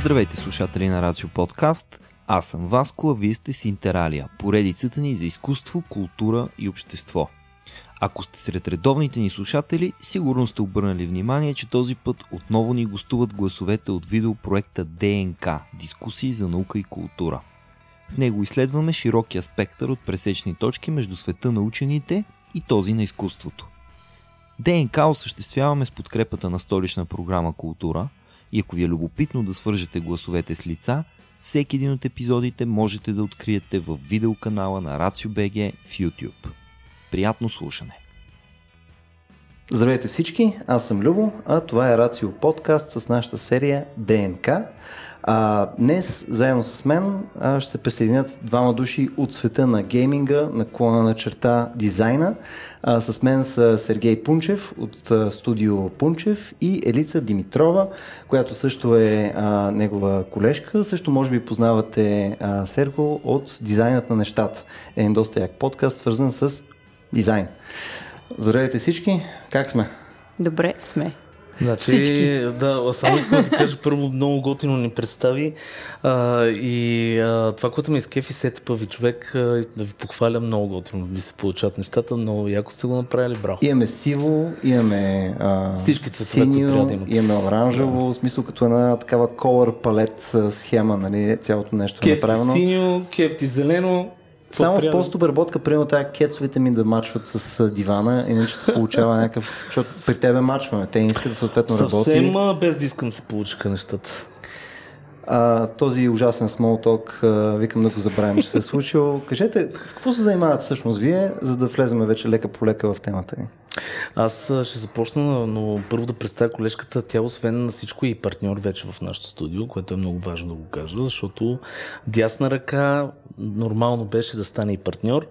Здравейте слушатели на Рацио Подкаст. Аз съм Васко, а вие сте с Интералия, поредицата ни за изкуство, култура и общество. Ако сте сред редовните ни слушатели, сигурно сте обърнали внимание, че този път отново ни гостуват гласовете от видеопроекта ДНК – Дискусии за наука и култура. В него изследваме широкия спектър от пресечни точки между света на учените и този на изкуството. ДНК осъществяваме с подкрепата на столична програма Култура и ако ви е любопитно да свържете гласовете с лица, всеки един от епизодите можете да откриете в видеоканала на RACIO.BG в YouTube. Приятно слушане! Здравейте всички, аз съм Любо, а това е Рацио подкаст с нашата серия ДНК. А, днес, заедно с мен, а, ще се присъединят двама души от света на гейминга, на клона на черта дизайна. А, с мен са Сергей Пунчев от а, студио Пунчев и Елица Димитрова, която също е а, негова колежка. Също може би познавате а, Серго от Дизайнът на нещата. Е един доста як подкаст, свързан с дизайн. Здравейте всички, как сме? Добре сме. Значи, Всички. да, само искам да кажа, първо много готино ни представи а, и а, това, което ме изкефи сетъпа ви човек, а, да ви похваля много готино, ви се получават нещата, много яко сте го направили, браво. Имаме сиво, имаме а, Всички цветове, трябва синьо, да имат. имаме оранжево, в смисъл като една такава color палет схема, нали, цялото нещо е Кефти направено. синьо, кефти зелено. Само в По-приятно. постобработка, примерно тая кецовете ми да мачват с дивана, иначе се получава някакъв, защото при тебе мачваме, те искат да съответно Съвсем работи. а, без да искам се получиха нещата. А, този ужасен а, викам да го забравим, че се е случил. Кажете, с какво се занимавате всъщност вие, за да влеземе вече лека по лека в темата ни? Аз ще започна, но първо да представя колежката. Тя освен на всичко е и партньор вече в нашото студио, което е много важно да го кажа, защото дясна ръка нормално беше да стане и партньор.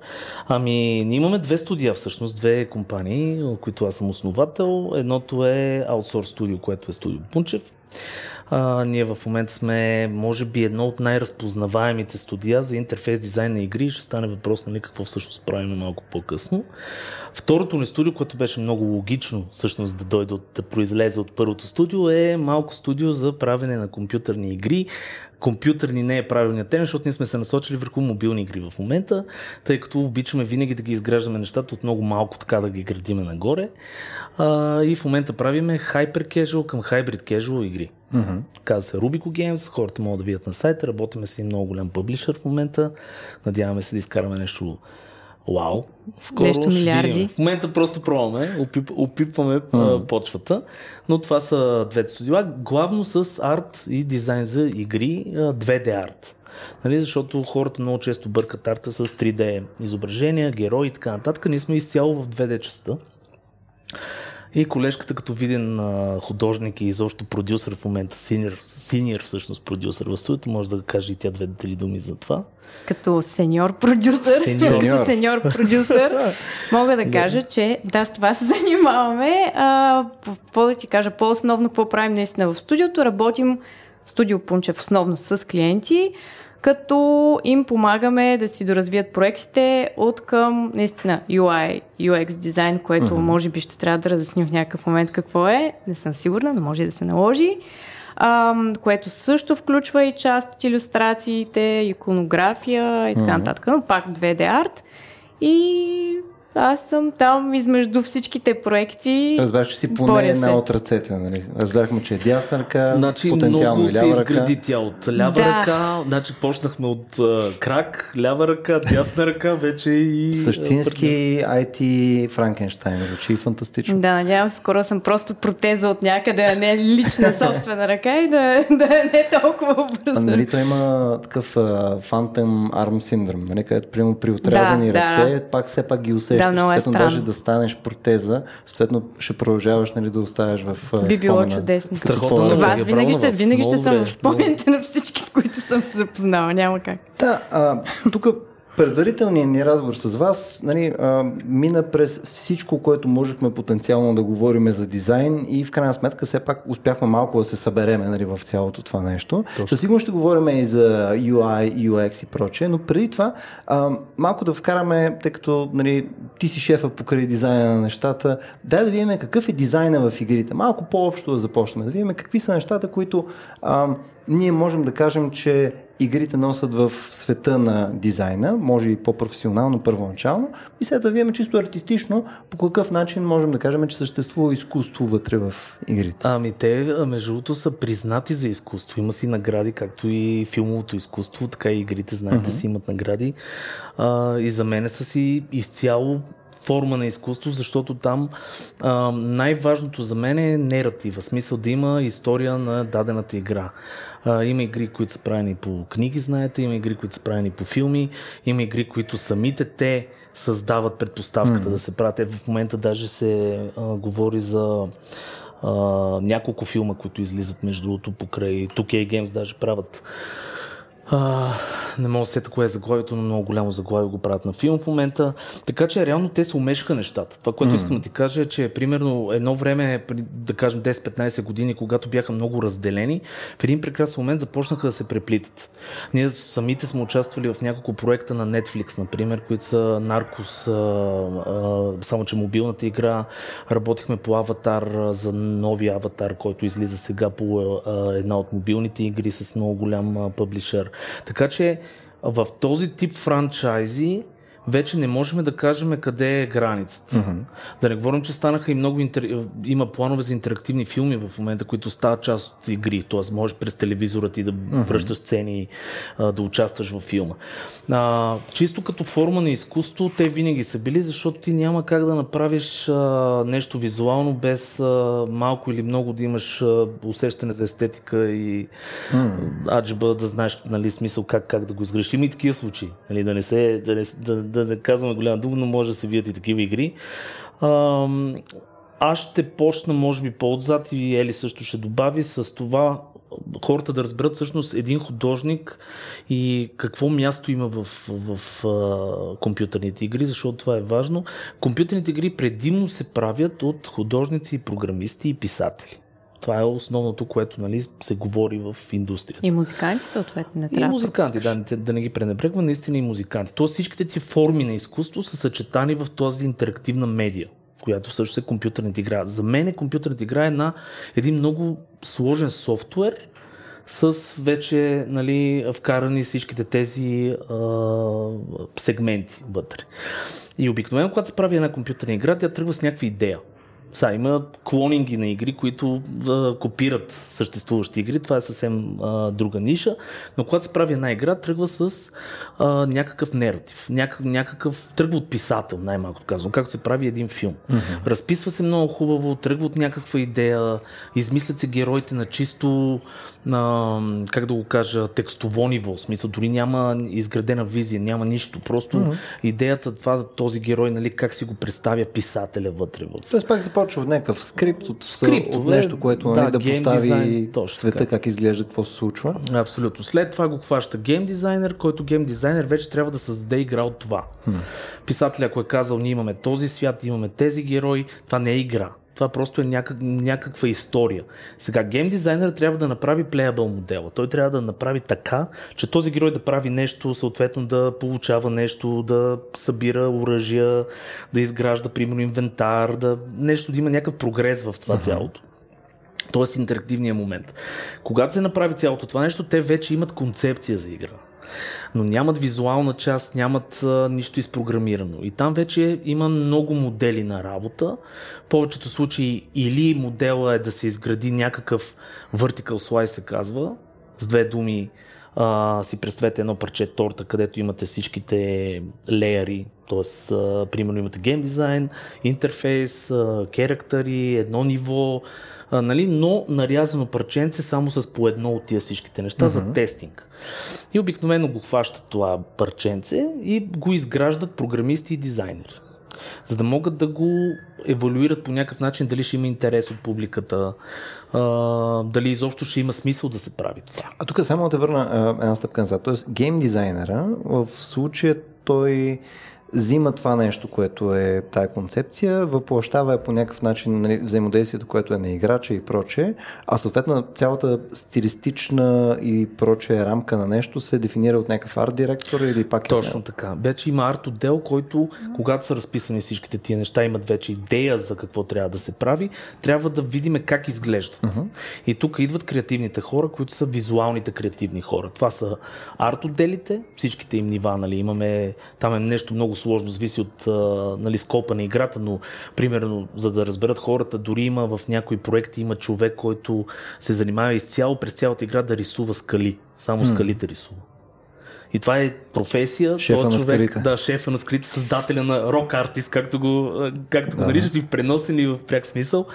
Ами, ние имаме две студия всъщност, две компании, които аз съм основател. Едното е аутсорс студио, което е студио Пунчев. А, ние в момента сме, може би, едно от най-разпознаваемите студия за интерфейс дизайн на игри. Ще стане въпрос, нали, какво всъщност правим малко по-късно. Второто ни студио, което беше много логично всъщност да дойде от, да произлезе от първото студио, е малко студио за правене на компютърни игри. Компютърни не е правилният термин, защото ние сме се насочили върху мобилни игри в момента, тъй като обичаме винаги да ги изграждаме нещата от много малко така да ги градиме нагоре. А, и в момента правиме hyper casual към hybrid casual игри. Мгм. Казва се Rubico Games, хората могат да видят на сайта, работиме с един много голям публишър в момента, надяваме се да изкараме нещо Вау! Скоро Нещо ще милиарди. видим. В момента просто пробваме, опип, опипваме а, почвата, но това са двете студила, главно с арт и дизайн за игри, а, 2D арт. Нали, защото хората много често бъркат арта с 3D изображения, герои и така нататък. Ние сме изцяло в 2D частта. И колежката като виден а, художник и изобщо продюсър в момента, синьор, синьор всъщност продюсър в студиото, може да каже и тя две-три думи за това. Като сеньор продюсър, Сеньор. като сеньор продюсър, мога да кажа, че да, с това се занимаваме. А, какво да ти кажа, по-основно какво правим наистина в студиото? Работим студио Пунчев основно с клиенти, като им помагаме да си доразвият проектите от към наистина UI, UX дизайн, което mm-hmm. може би ще трябва да разясним в някакъв момент какво е. Не съм сигурна, но може да се наложи. Ам, което също включва и част от иллюстрациите, иконография и така Мгм. нататък, но пак 2D арт. И аз съм там измежду всичките проекти. Разбрах, че си поне една се. от ръцете. Нали? Разбрахме, че е дясна ръка, Значи потенциално много се ръка. изгради тя от лява Да. ръка, значи почнахме от а, крак, лява ръка, дясна ръка, вече и... а, Същински IT Франкенштайн. Звучи фантастично. Да, надявам се, скоро съм просто протеза от някъде, а не лична собствена ръка и да, да не е толкова А, бързо. нали, той има такъв а, Phantom Arm синдром, нали, където примерно при отрязани Да, ръце, да. пак все пак ги усещаш, Да, много е съответно странно. даже да станеш протеза, съответно ще продължаваш нали, да оставаш в а, Би било спомена. чудесно. Страхотна Какво- Това аналогия, аз винаги браво на ще, винаги ще съм в спомените на всички, с които съм се запознала. Няма как. Да, а, тук предварителният ни разговор с вас нали, а, мина през всичко, което можехме потенциално да говорим за дизайн и в крайна сметка все пак успяхме малко да се събереме нали, в цялото това нещо. Със сигурност ще говорим и за UI, UX и прочее, но преди това а, малко да вкараме, тъй като нали, ти си шефа покрай дизайна на нещата, дай да видим какъв е дизайна в игрите. Малко по-общо да започнем, да видим какви са нещата, които а, ние можем да кажем, че игрите носят в света на дизайна, може и по-професионално първоначално, и след да видим чисто артистично по какъв начин можем да кажем, че съществува изкуство вътре в игрите. Ами те, между другото, са признати за изкуство. Има си награди, както и филмовото изкуство, така и игрите, знаете, uh-huh. си имат награди. А, и за мен са си изцяло форма на изкуство, защото там а, най-важното за мен е нератива, смисъл да има история на дадената игра. А, има игри, които са правени по книги, знаете, има игри, които са правени по филми, има игри, които самите те създават предпоставката mm. да се правят. Е, в момента даже се а, говори за а, няколко филма, които излизат между другото покрай 2K Games даже правят а, не мога да сета кое е заглавието, но много голямо заглавие го правят на филм в момента. Така че реално те се умешаха нещата. Това, което mm. искам да ти кажа е, че примерно едно време, да кажем 10-15 години, когато бяха много разделени, в един прекрасен момент започнаха да се преплитат. Ние самите сме участвали в няколко проекта на Netflix, например, които са Наркос, само че мобилната игра. Работихме по Аватар за новия Аватар, който излиза сега по една от мобилните игри с много голям публишър. Така че в този тип франчайзи вече не можем да кажем къде е границата. Mm-hmm. Да не говорим, че станаха и много интер... има планове за интерактивни филми в момента, които стават част от игри. Т.е. можеш през телевизора ти да mm-hmm. връщаш сцени, да участваш във филма. А, чисто като форма на изкуство, те винаги са били, защото ти няма как да направиш а, нещо визуално без а, малко или много да имаш а, усещане за естетика и mm-hmm. аджба да знаеш нали, смисъл как, как да го изгрешиш. Има и такива случаи. Нали, да не се, да не, да, да не казваме голяма дума, но може да се видят и такива игри. А, аз ще почна, може би, по-отзад и Ели също ще добави с това хората да разберат всъщност един художник и какво място има в, в, в компютърните игри, защото това е важно. Компютърните игри предимно се правят от художници, програмисти и писатели. Това е основното, което нали, се говори в индустрията. И музиканти съответно не трябва. И музиканти, да, да, да не ги пренебрегва, наистина и музиканти. Тоест всичките ти форми на изкуство са съчетани в този интерактивна медия която също е компютърната игра. За мен е компютърната игра е една, един много сложен софтуер с вече нали, вкарани всичките тези а, сегменти вътре. И обикновено, когато се прави една компютърна игра, тя тръгва с някаква идея. Са, има клонинги на игри, които а, копират съществуващи игри. Това е съвсем а, друга ниша. Но когато се прави една игра, тръгва с а, някакъв нератив. Някак, някакъв, тръгва от писател, най-малко казвам, както се прави един филм. Mm-hmm. Разписва се много хубаво, тръгва от някаква идея, измислят се героите на чисто, на, как да го кажа, текстово ниво. В смисъл, дори няма изградена визия, няма нищо. Просто mm-hmm. идеята това, този герой, нали, как си го представя писателя вътре. В... Тоест пак започва от някакъв скрипт, от, скрипт, от нещо, което нали, да, да постави дизайн, света, така. как изглежда, какво се случва. Абсолютно. След това го хваща гейм дизайнер, който гейм дизайнер вече трябва да създаде игра от това. Hmm. Писателя, ако е казал, ние имаме този свят, имаме тези герои, това не е игра. Това просто е някак, някаква история. Сега, гейм дизайнер трябва да направи плеябъл модела. Той трябва да направи така, че този герой да прави нещо, съответно да получава нещо, да събира оръжия, да изгражда, примерно, инвентар, да нещо да има някакъв прогрес в това uh-huh. цялото. Тоест интерактивния момент. Когато се направи цялото това нещо, те вече имат концепция за игра но нямат визуална част, нямат а, нищо изпрограмирано. И там вече има много модели на работа. В повечето случаи или модела е да се изгради някакъв vertical slice се казва, с две думи а, си представете едно парче торта, където имате всичките леяри, т.е. примерно имате гейм дизайн, интерфейс, керактери, едно ниво, а, нали, но нарязано парченце само с по едно от тия всичките неща uh-huh. за тестинг. И обикновено го хващат това парченце и го изграждат програмисти и дизайнери за да могат да го еволюират по някакъв начин, дали ще има интерес от публиката, а, дали изобщо ще има смисъл да се прави това. А тук само да върна а, една стъпка назад. Тоест, гейм дизайнера в случая той взима това нещо, което е тая концепция, въплащава я по някакъв начин нали, взаимодействието, което е на играча и проче, а съответно цялата стилистична и проче рамка на нещо се дефинира от някакъв арт директор или пак е Точно така. Вече има арт отдел, който, когато са разписани всичките тия неща, имат вече идея за какво трябва да се прави, трябва да видим как изглеждат. Uh-huh. И тук идват креативните хора, които са визуалните креативни хора. Това са арт отделите, всичките им нива, нали, имаме, там е нещо много сложно, зависи от нали, скопа на играта, но примерно, за да разберат хората, дори има в някои проекти има човек, който се занимава изцяло през цялата игра да рисува скали. Само скалите рисува. И това е професия. Шефа този на човек, скалите. да, шефа на скалите, създателя на рок артист, както го, както го Да. наричат и в преносен и в пряк смисъл,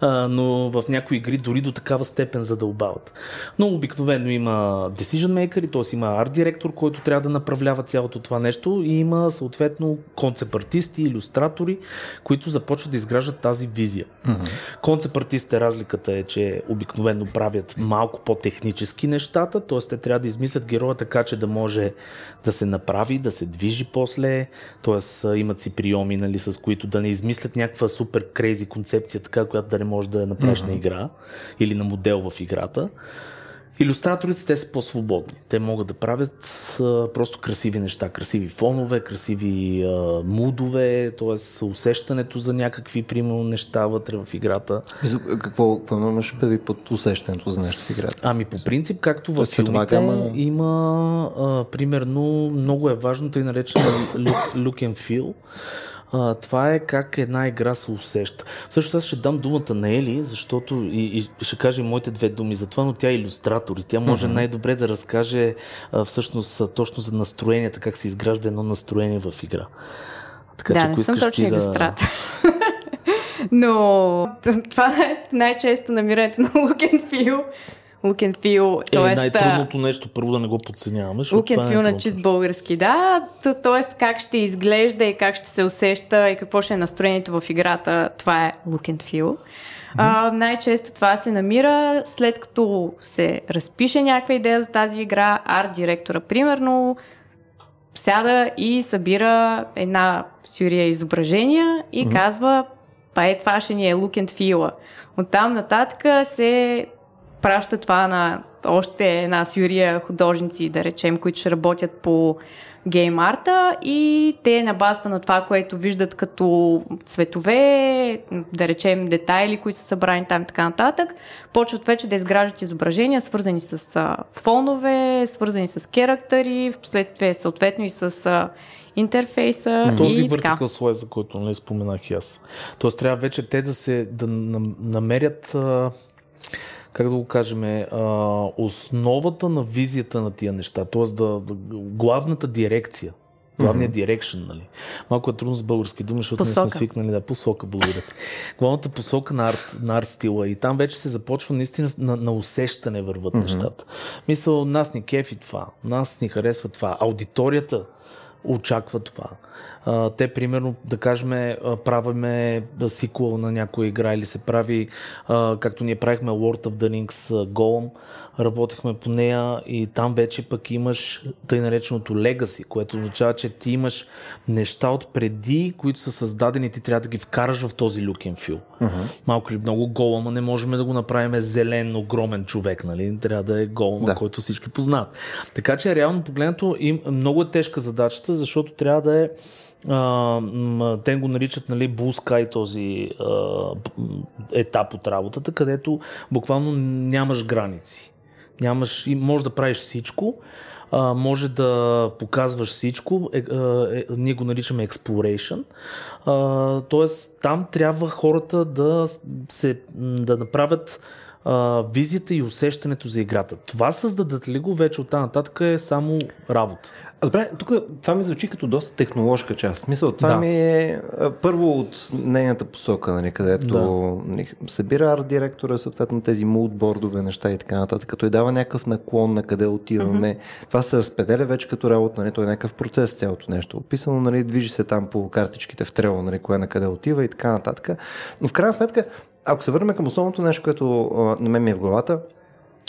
а, но в някои игри дори до такава степен задълбават. Но обикновено има decision maker, т.е. има арт директор, който трябва да направлява цялото това нещо и има съответно концепт артисти, иллюстратори, които започват да изграждат тази визия. Концепт артистите разликата е, че обикновено правят малко по-технически нещата, т.е. те трябва да измислят героя така, че да може да се направи, да се движи после, т.е. имат си приеми, нали, с които да не измислят някаква супер крейзи концепция, така, която да не може да я направиш на игра или на модел в играта. Илюстраторите те са по-свободни. Те могат да правят а, просто красиви неща, красиви фонове, красиви а, мудове, т.е. усещането за някакви примерно неща вътре в играта. Какво, какво имаш предвид под усещането за нещо в играта? Ами по принцип, както в филмите, гама. има а, примерно, много е важно тъй наречена look, look and feel. А, това е как една игра се усеща. Също аз ще дам думата на Ели, защото и, и ще кажа и моите две думи за това, но тя е иллюстратор и тя може най-добре да разкаже а, всъщност точно за настроенията, как се изгражда едно настроение в игра. Така, да, че, не съм точно ти да... иллюстратор. Но това е най-често намирането на look and feel. Look and feel, Е, т.е. най-трудното нещо, първо да не го подценяваме. Look and е feel на най-трудното. чист български, да. То- Тоест как ще изглежда и как ще се усеща и какво ще е настроението в играта, това е look and feel. А, най-често това се намира след като се разпише някаква идея за тази игра, арт директора примерно сяда и събира една сюрия изображения и казва, па е това ще ни е look and feel. Оттам нататък се праща това на още една сюрия художници, да речем, които ще работят по гейм арта и те на базата на това, което виждат като цветове, да речем детайли, които са събрани там и така нататък, почват вече да изграждат изображения, свързани с а, фонове, свързани с керактери, в последствие съответно и с а, интерфейса Този и vertical slice, за който нали, споменах и аз. Тоест трябва вече те да се да нам- намерят а, как да го кажем, а, основата на визията на тия неща, т.е. Да, да, главната дирекция. Главният direction, нали? Малко е трудно с български думи, защото не Посока. сме свикнали да посока, благодаря. Главната посока на арт, на арт стила и там вече се започва наистина на, на усещане върват нещата. Мисъл, нас ни кефи това, нас ни харесва това, аудиторията очаква това. Те, примерно, да кажем, правиме сиквел на някоя игра или се прави, както ние правихме Lord of the Rings Golem, работехме по нея и там вече пък имаш тъй нареченото legacy, което означава, че ти имаш неща от преди, които са създадени, ти трябва да ги вкараш в този look and feel. Малко или много голама не можем да го направим зелен, огромен човек, нали? Трябва да е голама, Да. който всички познават. Така че реално погледнато им много е тежка задачата, защото трябва да е а, те го наричат нали, Blue този а, етап от работата, където буквално нямаш граници. Нямаш, може да правиш всичко, а, може да показваш всичко, е, е, е, ние го наричаме exploration. А, тоест там трябва хората да, се, да направят а, визията и усещането за играта. Това създадат ли го вече от нататък е само работа. Добре, тук това ми звучи като доста технологичка част. Смисъл, това Да. ми е първо от нейната посока, нали, където Да. събира арт директора, съответно тези мултбордове, неща и така нататък, като и дава някакъв наклон на къде отиваме. Това се разпределя вече като работа, нали, то е някакъв процес цялото нещо. Описано, нали, движи се там по картичките в трело, нали, кое на къде отива и така нататък. Но в крайна сметка, ако се върнем към основното нещо, което а, на мен ми е в главата,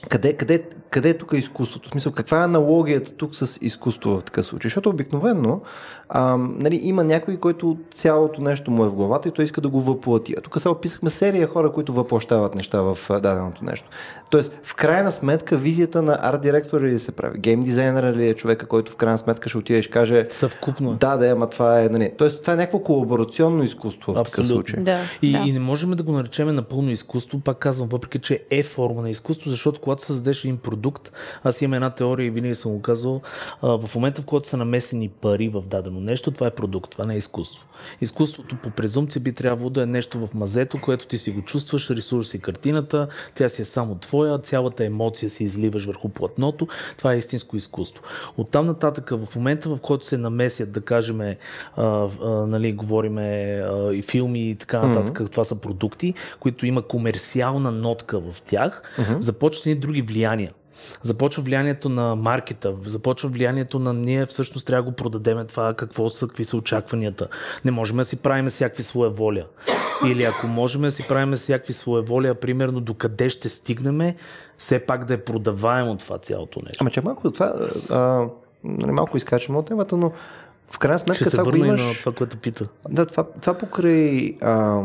къде, къде, къде е тук изкуството? В смисъл, каква е аналогията тук с изкуство в такъв случай? Защото обикновено а, нали, има някой, който цялото нещо му е в главата и той иска да го въплати. А тук сега описахме серия хора, които въплащават неща в даденото нещо. Тоест, в крайна сметка, визията на арт директора ли се прави? Гейм дизайнера ли е човека, който в крайна сметка ще отиде и ще каже Съвкупно. Да, да, ама това е. Нали. Тоест, това е някакво колаборационно изкуство в Абсолютно. такъв случай. Да, И, да. и не можем да го наречем напълно изкуство, пак казвам, въпреки че е форма на изкуство, защото когато създадеш един продукт, аз имам една теория и винаги съм го казал, а, в момента в който са намесени пари в дадено нещо, това е продукт, това не е изкуство. Изкуството по презумпция би трябвало да е нещо в мазето, което ти си го чувстваш, рисуваш си картината, тя си е само твоя, цялата емоция си изливаш върху платното, това е истинско изкуство. Оттам нататък, в момента в който се намесят, да кажем, а, а, нали, говориме а, и филми и така нататък, mm-hmm. това са продукти, които има комерциална нотка в тях, mm-hmm. започват и други влияния. Започва влиянието на маркета, започва влиянието на ние всъщност трябва да го продадеме това, какво са, какви са очакванията. Не можем да си правим всякакви своеволия. Или ако можем да си правим всякакви своеволия, примерно докъде ще стигнем, все пак да е продаваемо това цялото нещо. Ама че малко това, а, нали, малко изкачвам от темата, но в крайна сметка Ще се това го имаш... на това, което пита. Да, това, това покрай а,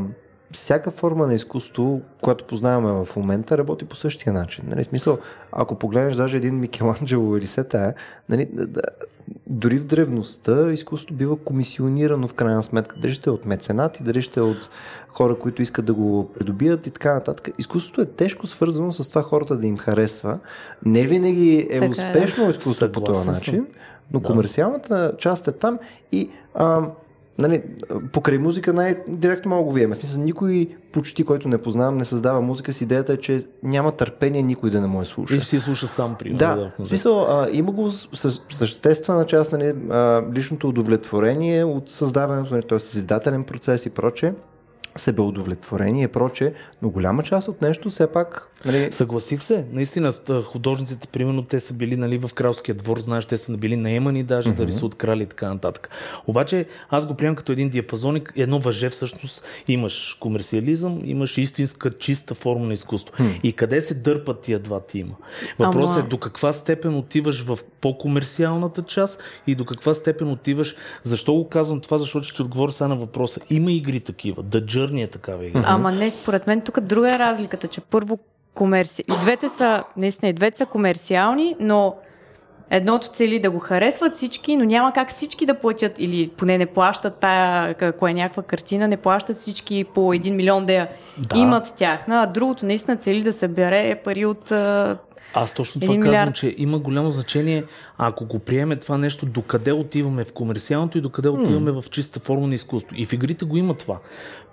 всяка форма на изкуство, която познаваме в момента, работи по същия начин. Нали? Смисъл, ако погледнеш даже един Микеланджело или Сета, нали, да, да, дори в древността изкуството бива комисионирано в крайна сметка. Дали ще е от меценати, дали ще е от хора, които искат да го придобият и така нататък. Изкуството е тежко свързано с това хората да им харесва. Не винаги е Така е. успешно изкуство по този Съгласен начин, но Да. комерциалната част е там и а, нали, покрай музика най-директно мога го виеме. Смисъл, никой почти, който не познавам, не създава музика с идеята, е, че няма търпение никой да не му я слуша. И ще си слуша сам, примерно. Да, в смисъл, а, има го съществена част, нали, а, личното удовлетворение от създаването, нали, т.е. създателен процес и прочее, себеудовлетворение и прочее, но голяма част от нещо все пак, нали, Съгласих се. Наистина, художниците, примерно, те са били нали, в кралския двор, знаеш, те са били наемани даже mm-hmm. да рисуват крали и така нататък. Обаче, аз го приемам като един диапазоник, едно въже всъщност. Имаш комерциализъм, имаш истинска чиста форма на изкуство. Mm. И къде се дърпат тия два тима? Въпросът Ама- е до каква степен отиваш в по-комерциалната част и до каква степен отиваш. Защо го казвам това? Защото ще ти отговоря сега на въпроса. Има игри такива. The Journey е такава игра. Ама не, според мен тук друга е разликата, че първо комерци... И двете са, наистина, и двете са комерциални, но едното цели да го харесват всички, но няма как всички да платят или поне не плащат тая, ако е някаква картина, не плащат всички по 1 милион да я Да. имат тях. А другото наистина цели да събере пари от Аз точно това Един казвам, че има голямо значение, ако го приеме това нещо, докъде отиваме в комерциалното и докъде отиваме в чиста форма на изкуство. И в игрите го има това.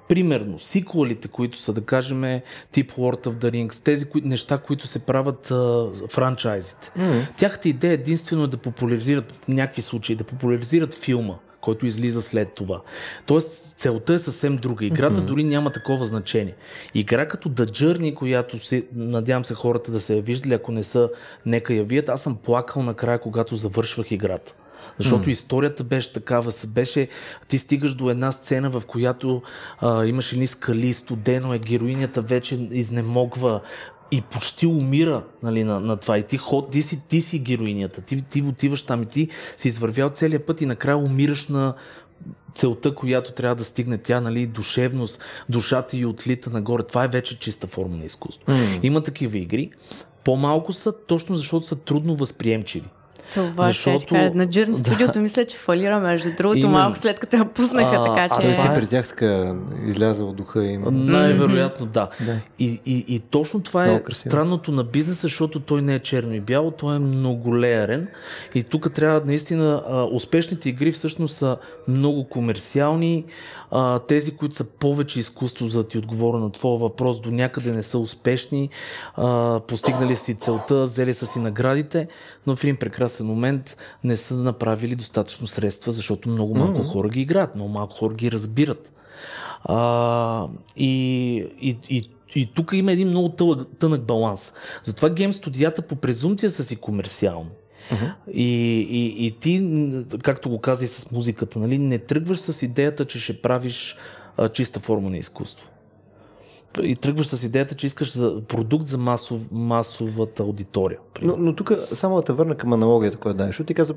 Примерно, сиквелите, които са, да кажем, тип Lord of the Rings, тези кои, неща, които се правят а, франчайзите. Mm. Тяхната идея единствено е да популяризират в някакви случаи, да популяризират филма който излиза след това. Тоест, целта е съвсем друга. Играта mm-hmm. дори няма такова значение. Игра като The Journey, която се, надявам се хората да се я виждали, ако не са, нека я вият. Аз съм плакал накрая, когато завършвах играта. Защото mm. историята беше такава, беше, ти стигаш до една сцена, в която а, имаш едни скали, студено е, героинята вече изнемогва и почти умира нали, на, на това. И ти, ход, ти, си, ти си героинята, ти, ти отиваш там и ти си извървял целият път и накрая умираш на целта, която трябва да стигне тя, нали, душевност, душата и отлита нагоре. Това е вече чиста форма на изкуство. Mm. Има такива игри. По-малко са, точно защото са трудно възприемчиви. Това Защото- ще кажа. На Journey студиото мисля, че фалира между другото Именно. малко след като я пуснаха, А, така а че... Той си е- при тях така изляза от духа и... Най-вероятно да. Да. И, и, и точно това е красиво. странното на бизнеса, защото той не е черно и бяло, той е многолеерен. И тук трябва наистина а, успешните игри всъщност са много комерциални. А, тези, които са повече изкуство, за да ти отговоря на твоя въпрос, до някъде не са успешни. А, постигнали си целта, взели са си наградите, но в един прекрасен момент не са направили достатъчно средства, защото много малко хора ги играят, много малко хора ги разбират. А, и, и, и, и тук има един много тълъг, тънък баланс. Затова гейм студията по презумпция са си комерциални. И, и, и ти, както го каза и с музиката, нали, не тръгваш с идеята, че ще правиш а, чиста форма на изкуство. И тръгваш с идеята, че искаш за продукт за масов, масовата аудитория. Но, но тук само да те върна към аналогията, която даеш. Ти каза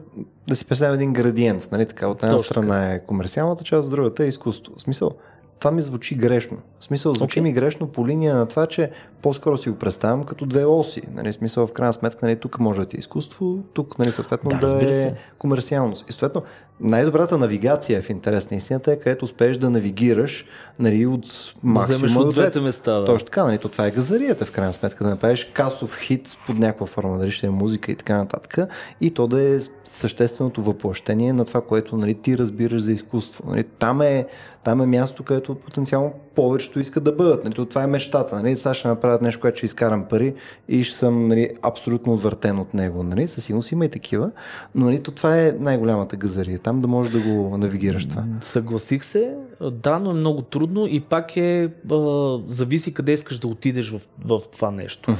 да си представим един градиент, нали така? От една Точно страна е комерциалната част, от другата е изкуство. В смисъл, това ми звучи грешно. В смисъл, звучи Окей. ми грешно по линия на това, че по-скоро си го представям като две оси. Нали, смисъл, в крайна сметка, нали, тук може да ти е изкуство, тук, нали, съответно, Да, да, е се. комерциалност. И съответно, най-добрата навигация в интерес на истината е, където успееш да навигираш нали, от максимума вземеш от двете места, да. Точно така, нали, то това е газарията в крайна сметка, да направиш касов хит под някаква форма, дали ще е музика и така нататък, и то да е същественото въплъщение на това, което нали, ти разбираш за изкуство. Нали, там, е, там е място, където потенциално повечето искат да бъдат. Нали, то това е мечтата. Нали, сега ще направят нещо, което ще изкарам пари и ще съм нали, абсолютно отвъртен от него. Нали. Със сигурност има и такива, но нали, то това е най-голямата газария. Там да можеш да го навигираш това. Съгласих се, да, но е много трудно и пак е, а, зависи къде искаш да отидеш в, в това нещо.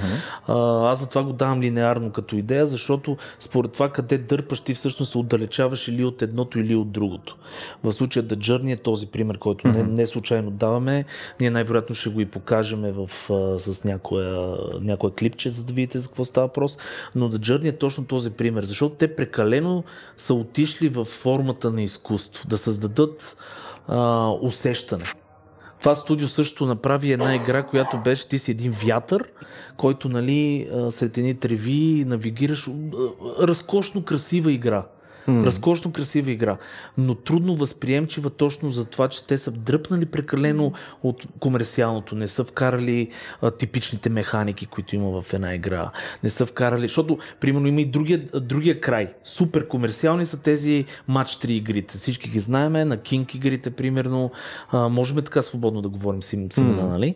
А, аз затова го давам линеарно като идея, защото според това къде дърпаш ти всъщност се отдалечаваш или от едното или от другото. В случая The Journey е този пример, който не, не случайно даваме. Ние най-вероятно ще го и покажем в, с някоя, някое клипче, за да видите за какво става въпрос. Но The Journey е точно този пример, защото те прекалено са отишли в формата на изкуство, да създадат а, усещане. Това студио също направи една игра, която беше ти си един вятър, който нали, сред едни треви навигираш. Разкошно красива игра. Mm. Разкошно красива игра, но трудно възприемчива точно за това, че те са дръпнали прекалено от комерциалното, не са вкарали а, типичните механики, които има в една игра, не са вкарали, защото примерно има и другия, другия край. Супер комерциални са тези матч 3 игрите. Всички ги знаеме, на King игрите примерно, а, можем така свободно да говорим с им- с имена, нали?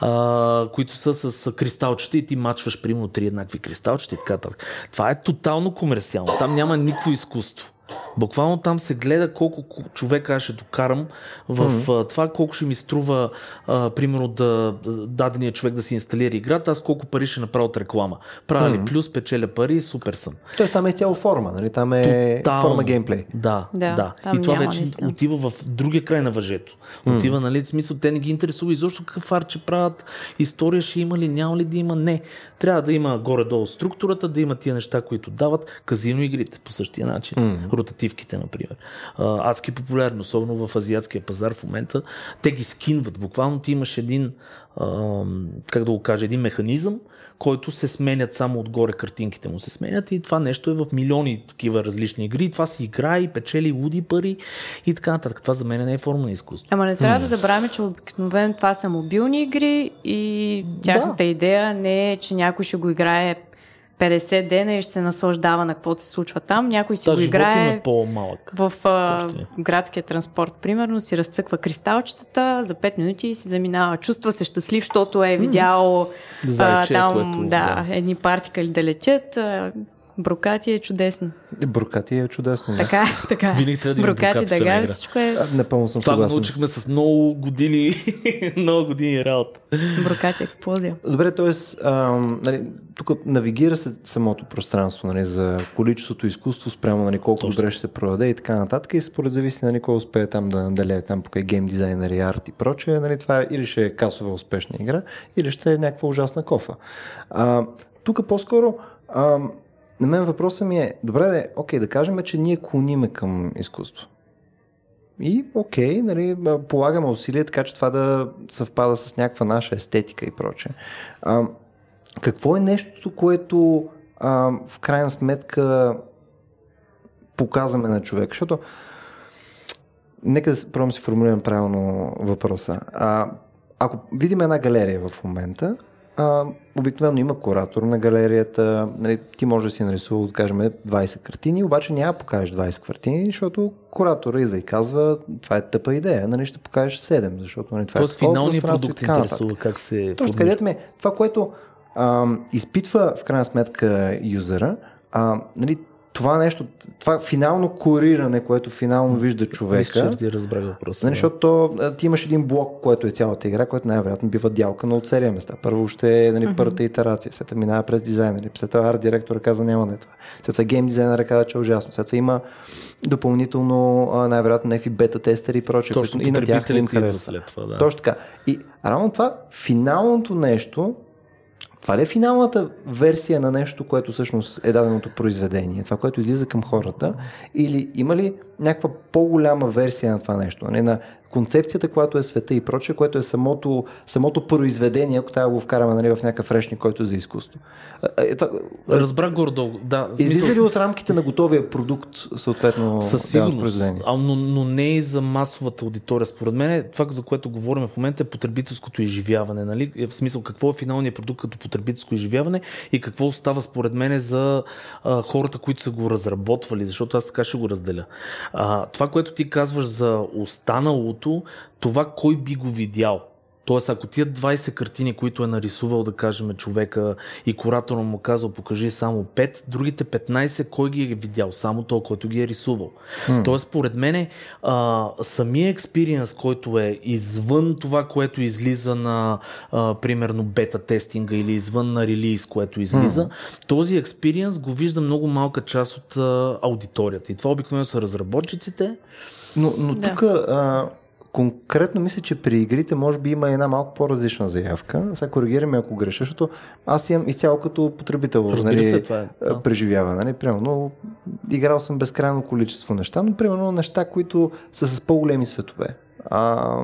А, които са с кристалчета и ти мачваш примерно три еднакви кристалчета и така. Това е тотално комерциално. Там няма никакво изкуство. ubóstwu. Буквално там се гледа колко ко- човека аз ще докарам в mm-hmm. това, колко ще ми струва, а, примерно, да дадения човек да си инсталира играта, аз колко пари ще направя от реклама. Правя ли плюс, печеля пари, супер съм. Тоест там е изцяло форма, нали? там е Тотално. форма геймплей. Да, да. Да, И това няма вече наистина. отива в другия край на въжето. Отива, нали, в смисъл, те не ги интересува изобщо какъв арт ще правят, история ще има ли, няма ли да има, не. Трябва да има горе-долу структурата, да има тия неща, които дават казино игрите по същия начин. Ротативките, например. Адски популярно, особено в азиатския пазар в момента. Те ги скинват. Буквално ти имаш един, как да го кажа, един механизъм, който се сменят само отгоре картинките му се сменят и това нещо е в милиони такива различни игри. Това си играе и печели луди пари и така нататък. Това за мен не е форма на изкуство. Ама не трябва да забравяме, че обикновено това са мобилни игри и тяхната Да. идея не е, че някой ще го играе 50 дена и ще се наслаждава на каквото се случва там. Някой си Да, го играе по-малък. в а, е. градския транспорт, примерно, си разцъква кристалчетата за 5 минути и си заминава. Чувства се щастлив, защото е видял Зайче, там което- да, да. едни партикали да летят. А, брокати е чудесно. Брокати е чудесно. Да. Така, е, така. е. Винаги трябва да има брокати, брокати дъга, игра. всичко е А, Напълно съм Това съгласен. научихме с много години, много години работа. брокати експлозия. Добре, т.е. Нали, тук навигира се самото пространство нали, за количеството изкуство спрямо нали, колко Точно. добре ще се продаде и така нататък и според зависи нали, кой успее там да наделее там покрай гейм дизайнери, арт и прочее, нали, това или ще е касова успешна игра, или ще е някаква ужасна кофа. А, тук по-скоро а, на мен въпросът ми е, добре, де, окей, да кажем, че ние клониме към изкуство. И окей, нали, полагаме усилия така, че това да съвпада с някаква наша естетика и прочее. А, какво е нещото, което а, в крайна сметка показваме на човек? Защото нека да пробвам си формулирам правилно въпроса. А, ако видим една галерия в момента, а, обикновено има куратор на галерията, нали, ти може да си нарисува, да кажем, 20 картини, обаче няма да покажеш 20 картини, защото куратора идва и казва, това е тъпа идея, нали, ще покажеш 7, защото нали, това Тоест е финалният продукт интересува как се Точно, където ме, това, което а, изпитва в крайна сметка юзера, а, нали, това нещо, това финално кориране, което финално вижда човека. Мисля, ти разбрах въпроса. Нали, защото то, а, ти имаш един блок, който е цялата игра, който най-вероятно бива дялка на от серия места. Първо ще е нали, първата итерация, след това минава през дизайнери, след това арт директора каза няма да е това. След това гейм дизайнера каза, че е ужасно. След това има допълнително най-вероятно някакви бета тестери и прочее, Точно които и на тях не им харесва. след това. Да. Точно така. И равно това, финалното нещо, това ли е финалната версия на нещо, което всъщност е даденото произведение, това, което излиза към хората, или има ли някаква по-голяма версия на това нещо, не, на концепцията, която е света и прочее, което е самото, самото произведение, ако трябва да го вкараме нали, в някакъв речник, който е за изкуство. Е, това, Разбрах горе-долу. Да, излиза смисъл- ли от рамките на готовия продукт, съответно, Със сигурност, произведение? а, но, но не и за масовата аудитория. Според мен това, за което говорим в момента е потребителското изживяване. Нали? Е, В смисъл какво е финалният продукт като потребителско изживяване и какво остава според мен за а, хората, които са го разработвали, защото аз така ще го разделя. А, това, което ти казваш за останалото, това кой би го видял. Тоест, ако тия 20 картини, които е нарисувал, да кажем, човека и куратора му казал, покажи само 5, другите 15, кой ги е видял? Само той, който ги е рисувал. М. Тоест, според мен, а, самия експириенс, който е извън това, което излиза на, а, примерно, бета тестинга или извън на релиз, което излиза, този експириенс го вижда много малка част от а, аудиторията. И това обикновено са разработчиците. Но, но Да. тук а, конкретно мисля, че при игрите може би има една малко по-различна заявка. Сега коригираме ако греша, защото аз имам изцяло като потребител Разбира нали, се, това е. преживява. Нали? Примерно, играл съм безкрайно количество неща, но примерно неща, които са с по-големи светове. А,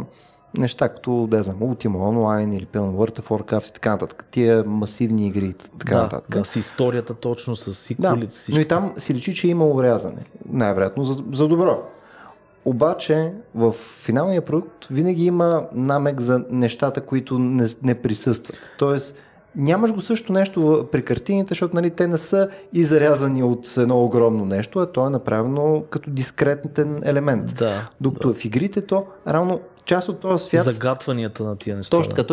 неща като, да знам, Ultima Online или примерно World of Warcraft и така нататък. Тия масивни игри и така да, нататък. да, с историята точно, с Да, сиквелите, с но и там си личи, че има урязане. Най-вероятно за, за добро. Обаче в финалния продукт винаги има намек за нещата, които не, не присъстват. Тоест, нямаш го също нещо при картините, защото нали, те не са изрязани от едно огромно нещо, а то е направено като дискретен елемент. Да. Докато в игрите то, равно част от този свят... Загатванията на тия неща. Точно да. така.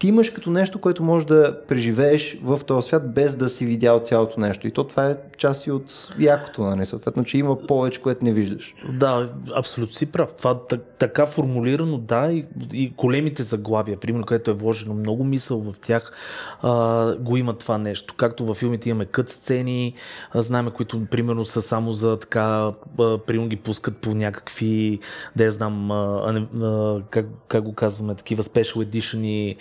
Ти имаш като нещо, което можеш да преживееш в този свят, без да си видял цялото нещо. И то това е част и от якото, нали? Съответно, че има повече, което не виждаш. Да, абсолютно си прав. Това так- така формулирано, да, и, и големите заглавия, примерно, където е вложено много мисъл в тях, а, го има това нещо. Както във филмите имаме кът сцени, а, знаем, които примерно са само за така, а, примерно ги пускат по някакви, да я знам, а, а, как, как го казваме, такива special edition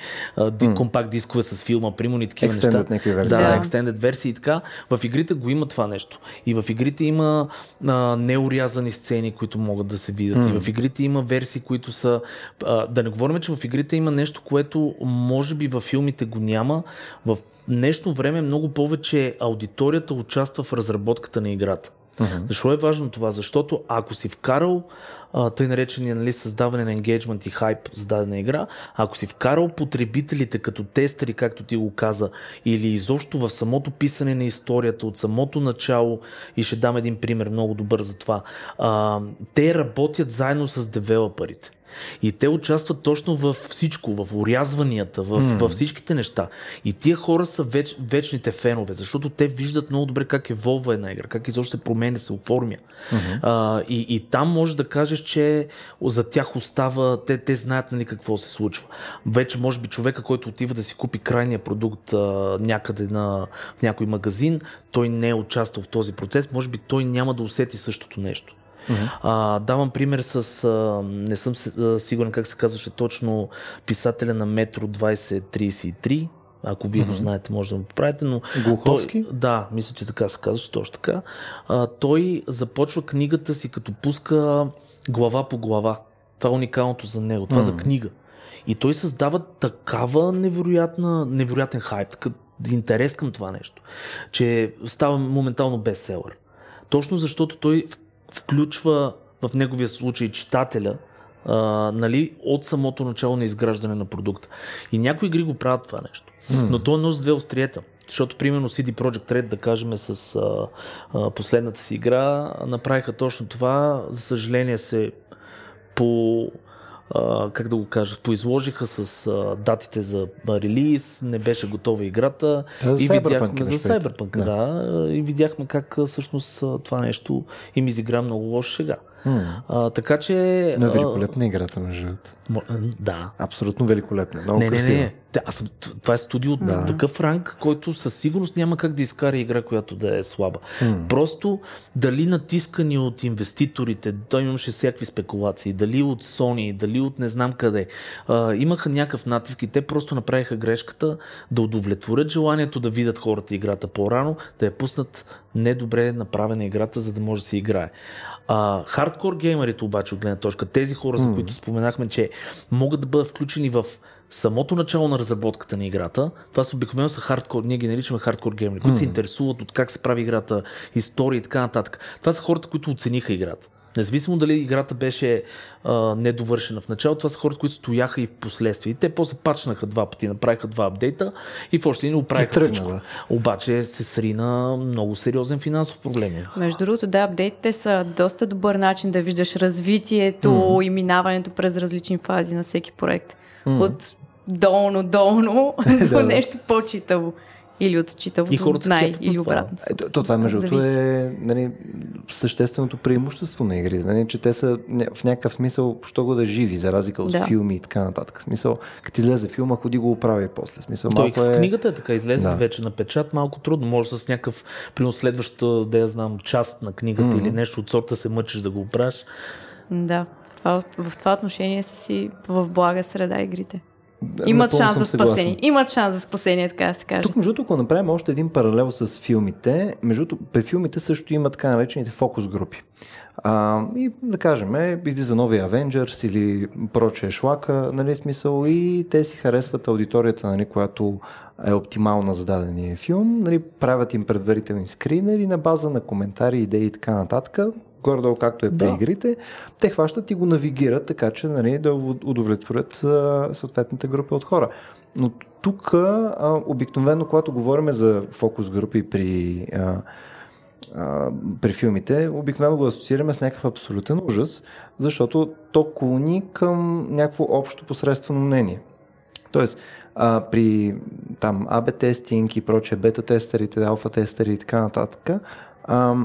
ди, компакт дискове с филма, примерно и такива неща. Extended някакви версии. Да, extended версии и така. В игрите го има това нещо. И в игрите има а, неурязани сцени, които могат да се видят. И в игрите има версии, които са... А, да не говорим, че в игрите има нещо, което може би във филмите го няма. В днешно време много повече аудиторията участва в разработката на играта. Защо е важно това? Защото ако си вкарал а, тъй наречения нали, създаване на енгейджмент и хайп за дадена игра, ако си вкарал потребителите като тестери, както ти го каза, или изобщо в самото писане на историята от самото начало, и ще дам един пример много добър за това, а, те работят заедно с девелоперите. И те участват точно в всичко, в урязванията, в, mm. във всичките неща. И тия хора са веч, вечните фенове, защото те виждат много добре как еволва една игра, как изобщо се променя, се оформя. Mm-hmm. А, и, и там може да кажеш, че за тях остава, те, те знаят нали, какво се случва. Вече може би човека, който отива да си купи крайния продукт а, някъде на, в някой магазин, той не е участвал в този процес, може би той няма да усети същото нещо. А, давам пример с, а, не съм сигурен как се казваше точно, писателя на Метро 2033. Ако вие го знаете, може да го поправите, но... Глуховски? Той, да, мисля, че така се казваше, точно така. А, той започва книгата си, като пуска глава по глава. Това е уникалното за него. Това за книга. И той създава такава невероятна, невероятен хайп, такъв интерес към това нещо, че става моментално бестселър. Точно защото той в- включва в неговия случай читателя а, нали, от самото начало на изграждане на продукта. И някои игри го правят това нещо. Но то е нос с две остриета. Защото, примерно, CD Projekt Red, да кажем, с а, а, последната си игра, направиха точно това. За съжаление се по а, как да го кажа, поизложиха с а, датите за релиз, не беше готова играта. Да, за и видяхме за. Cyberpunk, Да. да. И видяхме как всъщност това нещо им изигра много лошо сега. А, така че... Но е великолепна играта, между другото. Да. Абсолютно великолепна. Много Не, не, красива. не. Та, Аз съм, това е студио от Да. такъв ранг, който със сигурност няма как да изкара игра, която да е слаба. М. Просто дали натискани от инвеститорите, той имаше всякакви спекулации, дали от Sony, дали от не знам къде, а, имаха някакъв натиск и те просто направиха грешката да удовлетворят желанието да видят хората играта по-рано, да я пуснат недобре направена играта, за да може да се играе. А, хардкор геймерите обаче от гледна точка, тези хора, за които споменахме, че могат да бъдат включени в самото начало на разработката на играта, това са обикновено са хардкор, ние ги наричаме хардкор геймери, които се интересуват от как се прави играта, история и така нататък. Това са хората, които оцениха играта. Независимо дали играта беше а, недовършена в началото, това са хората, които стояха и в последствие. И те после пачнаха два пъти, направиха два апдейта и в още един оправиха всичко. да. Обаче се срина много сериозен финансов проблем. Между другото, да, апдейтите са доста добър начин да виждаш развитието mm. и минаването през различни фази на всеки проект. Mm. От долно-долно до Да. нещо по-читаво. Или от читаво И до хората се най, или обратно. Ето, то това между другото е нали, същественото преимущество на игри, нали, че те са в някакъв смисъл, що го да живи, за разлика от Да. филми и така нататък. В смисъл, като излезе филма, ходи го оправи после. В Смисъл, Той малко с е... книгата е така, излезе да. вече на печат, малко трудно. Може с някакъв, примерно следващата, да я знам, част на книгата mm-hmm. или нещо от сорта се мъчиш да го оправиш. Да, това, в това отношение са си в блага среда игрите. Имат шанс за спасение. Имат шанс за спасение, така да се каже. Тук, между другото, ако направим още един паралел с филмите, между другото, при филмите също има така наречените фокус групи. А, и да кажем, е, излиза новия Avengers или прочее шлака, нали, смисъл, и те си харесват аудиторията, нали, която е оптимална за дадения филм, нали, правят им предварителни скринери на база на коментари, идеи и така нататък, горе-долу както е при Да. игрите, те хващат и го навигират, така че нали, да удовлетворят съответната група от хора. Но тук а, обикновено, когато говорим за фокус групи при, а, а, при филмите, обикновено го асоциираме с някакъв абсолютен ужас, защото то клони към някакво общо посредствено мнение. Тоест, а, при там АБ тестинг и прочее, бета тестерите, алфа тестери и така нататък, а,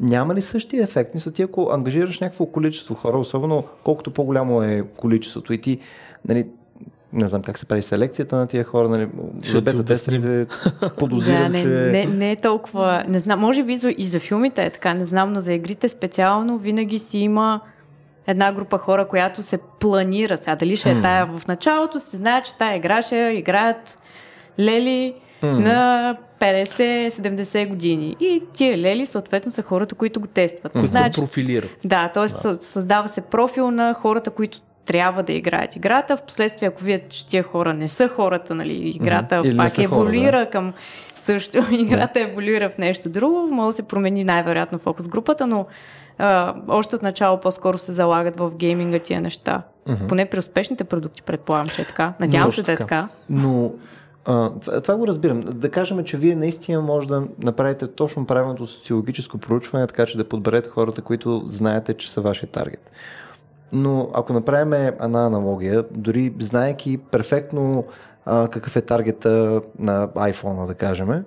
няма ли същия ефект? Мисля, ти ако ангажираш някакво количество хора, особено колкото по-голямо е количеството и ти, нали, не знам как се прави селекцията на тия хора, нали, за бета тестерите Да, подозирам, не, че... не, не е толкова. Не знам, може би за, и за филмите е така, не знам, но за игрите специално винаги си има една група хора, която се планира сега. Дали ще е тая в началото, се знае, че тая игра ще играят лели на 50-70 години. И тия лели, съответно, са хората, които го тестват. Които Знаят, се профилират. Да, т.е. Да. създава се профил на хората, които трябва да играят играта. Впоследствие, ако видят, че тия хора не са хората, нали, играта не пак са хора, еволюира към също, играта еволюира в нещо друго, може да се промени най-вероятно фокус групата, но а, още от начало по-скоро се залагат в гейминга тия неща. Поне при успешните продукти предполагам, че е така. Надявам се да е така. Но а, това, го разбирам. Да кажем, че вие наистина може да направите точно правилното социологическо проучване, така че да подберете хората, които знаете, че са вашия таргет. Но ако направим една аналогия, дори знаеки перфектно а, какъв е таргета на iPhone, да кажем,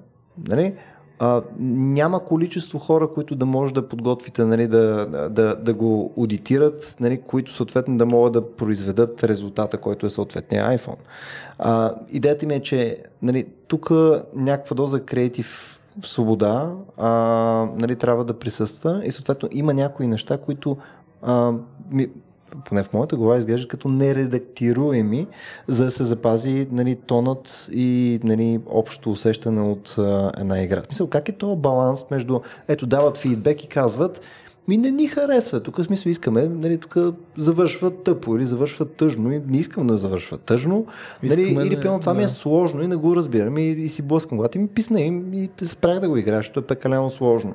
нали, а, няма количество хора, които да може да подготвите, нали, да, да, да го аудитират, нали, които съответно да могат да произведат резултата, който е съответния iPhone. А, идеята ми е, че нали, тук някаква доза креатив свобода а, нали, трябва да присъства и съответно има някои неща, които а, ми, поне в моята глава изглеждат като нередактируеми, за да се запази нали, тонът и нали, общото усещане от а, една игра. Мисъл, как е този баланс между, ето дават фидбек и казват, ми не ни харесва. Тук в смисъл искаме, нали, тук завършва тъпо или завършва тъжно и не искам да завършва тъжно. Нали, Искаме или да- пълно това ми е да. сложно и не го разбирам и, и си блъскам и ми писна и, и спрях да го играя, защото е пекалено сложно.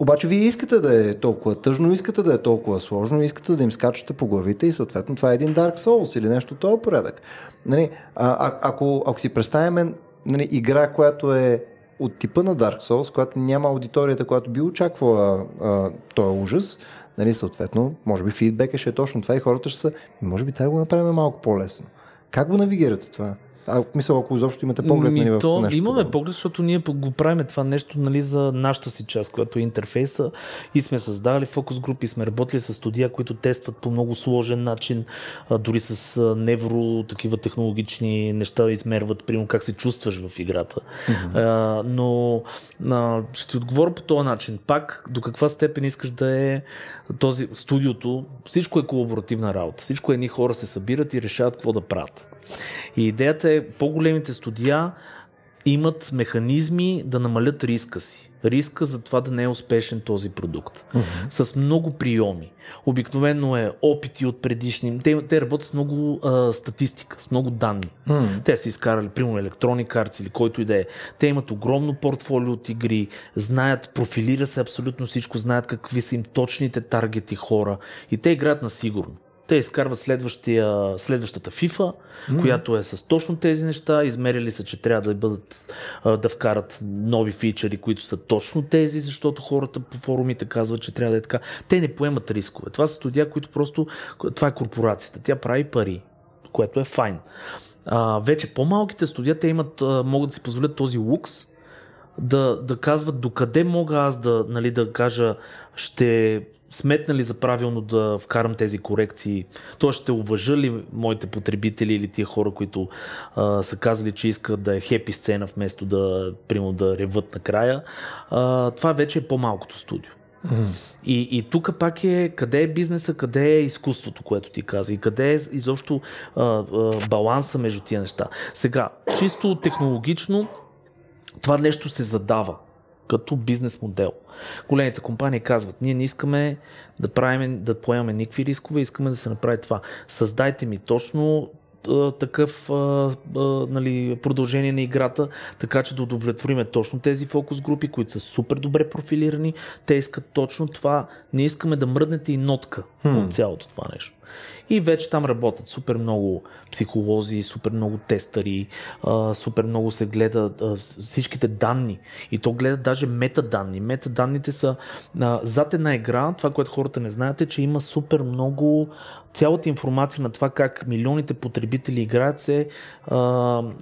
Обаче вие искате да е толкова тъжно, искате да е толкова сложно, искате да им скачате по главите и съответно това е един Dark Souls или нещо този порядък. Нали, а, а, ако, ако си представяме нали, игра, която е от типа на Dark Souls, която няма аудиторията, която би очаквала този ужас, нали, съответно, може би фидбека ще е точно това и хората ще са, може би трябва да го направим малко по-лесно. Как го навигирате това? А, мисля, ако изобщо имате поглед Ми, нали, в то, нещо имаме подобно. поглед, защото ние го правим това нещо нали, за нашата си част, която е интерфейса и сме създали фокус групи, сме работили с студия, които тестват по много сложен начин, дори с невро, такива технологични неща измерват, примерно как се чувстваш в играта. А, но а, ще ти отговоря по този начин. Пак, до каква степен искаш да е този студиото, всичко е колаборативна работа. Всичко едни хора се събират и решават какво да правят. И идеята е по-големите студия имат механизми да намалят риска си. Риска за това да не е успешен този продукт. Mm-hmm. С много приеми. Обикновено е опити от предишни. Те, те работят с много а, статистика, с много данни. Mm-hmm. Те са изкарали, примерно, електронни карти или който и да е. Те имат огромно портфолио от игри, знаят, профилира се абсолютно всичко, знаят какви са им точните таргети хора и те играят на сигурно. Те изкарват следващата FIFA, mm. която е с точно тези неща. Измерили са, че трябва да бъдат да вкарат нови фичери, които са точно тези, защото хората по форумите казват, че трябва да е така. Те не поемат рискове. Това са студия, които просто. Това е корпорацията. Тя прави пари, което е файн. А, вече по-малките студия, те имат, могат да си позволят този лукс, да, да казват докъде мога аз да, нали, да кажа ще сметна ли за правилно да вкарам тези корекции, то ще уважа ли моите потребители или тия хора, които а, са казали, че искат да е хепи сцена вместо да, примерно, да реват накрая. А, това вече е по-малкото студио. Mm-hmm. И, и тук пак е къде е бизнеса, къде е изкуството, което ти каза и къде е изобщо а, а, баланса между тия неща. Сега, чисто технологично, това нещо се задава като бизнес модел. Големите компании казват, ние не искаме да правим, да поемаме никакви рискове, искаме да се направи това. Създайте ми точно такъв а, а, нали, продължение на играта, така че да удовлетвориме точно тези фокус групи, които са супер добре профилирани. Те искат точно това. Не искаме да мръднете и нотка hmm. от цялото това нещо. И вече там работят супер много психолози, супер много тестъри, супер много се гледат всичките данни. И то гледат даже метаданни. Метаданните са зад една игра, това, което хората не знаят е, че има супер много цялата информация на това как милионите потребители играят се а,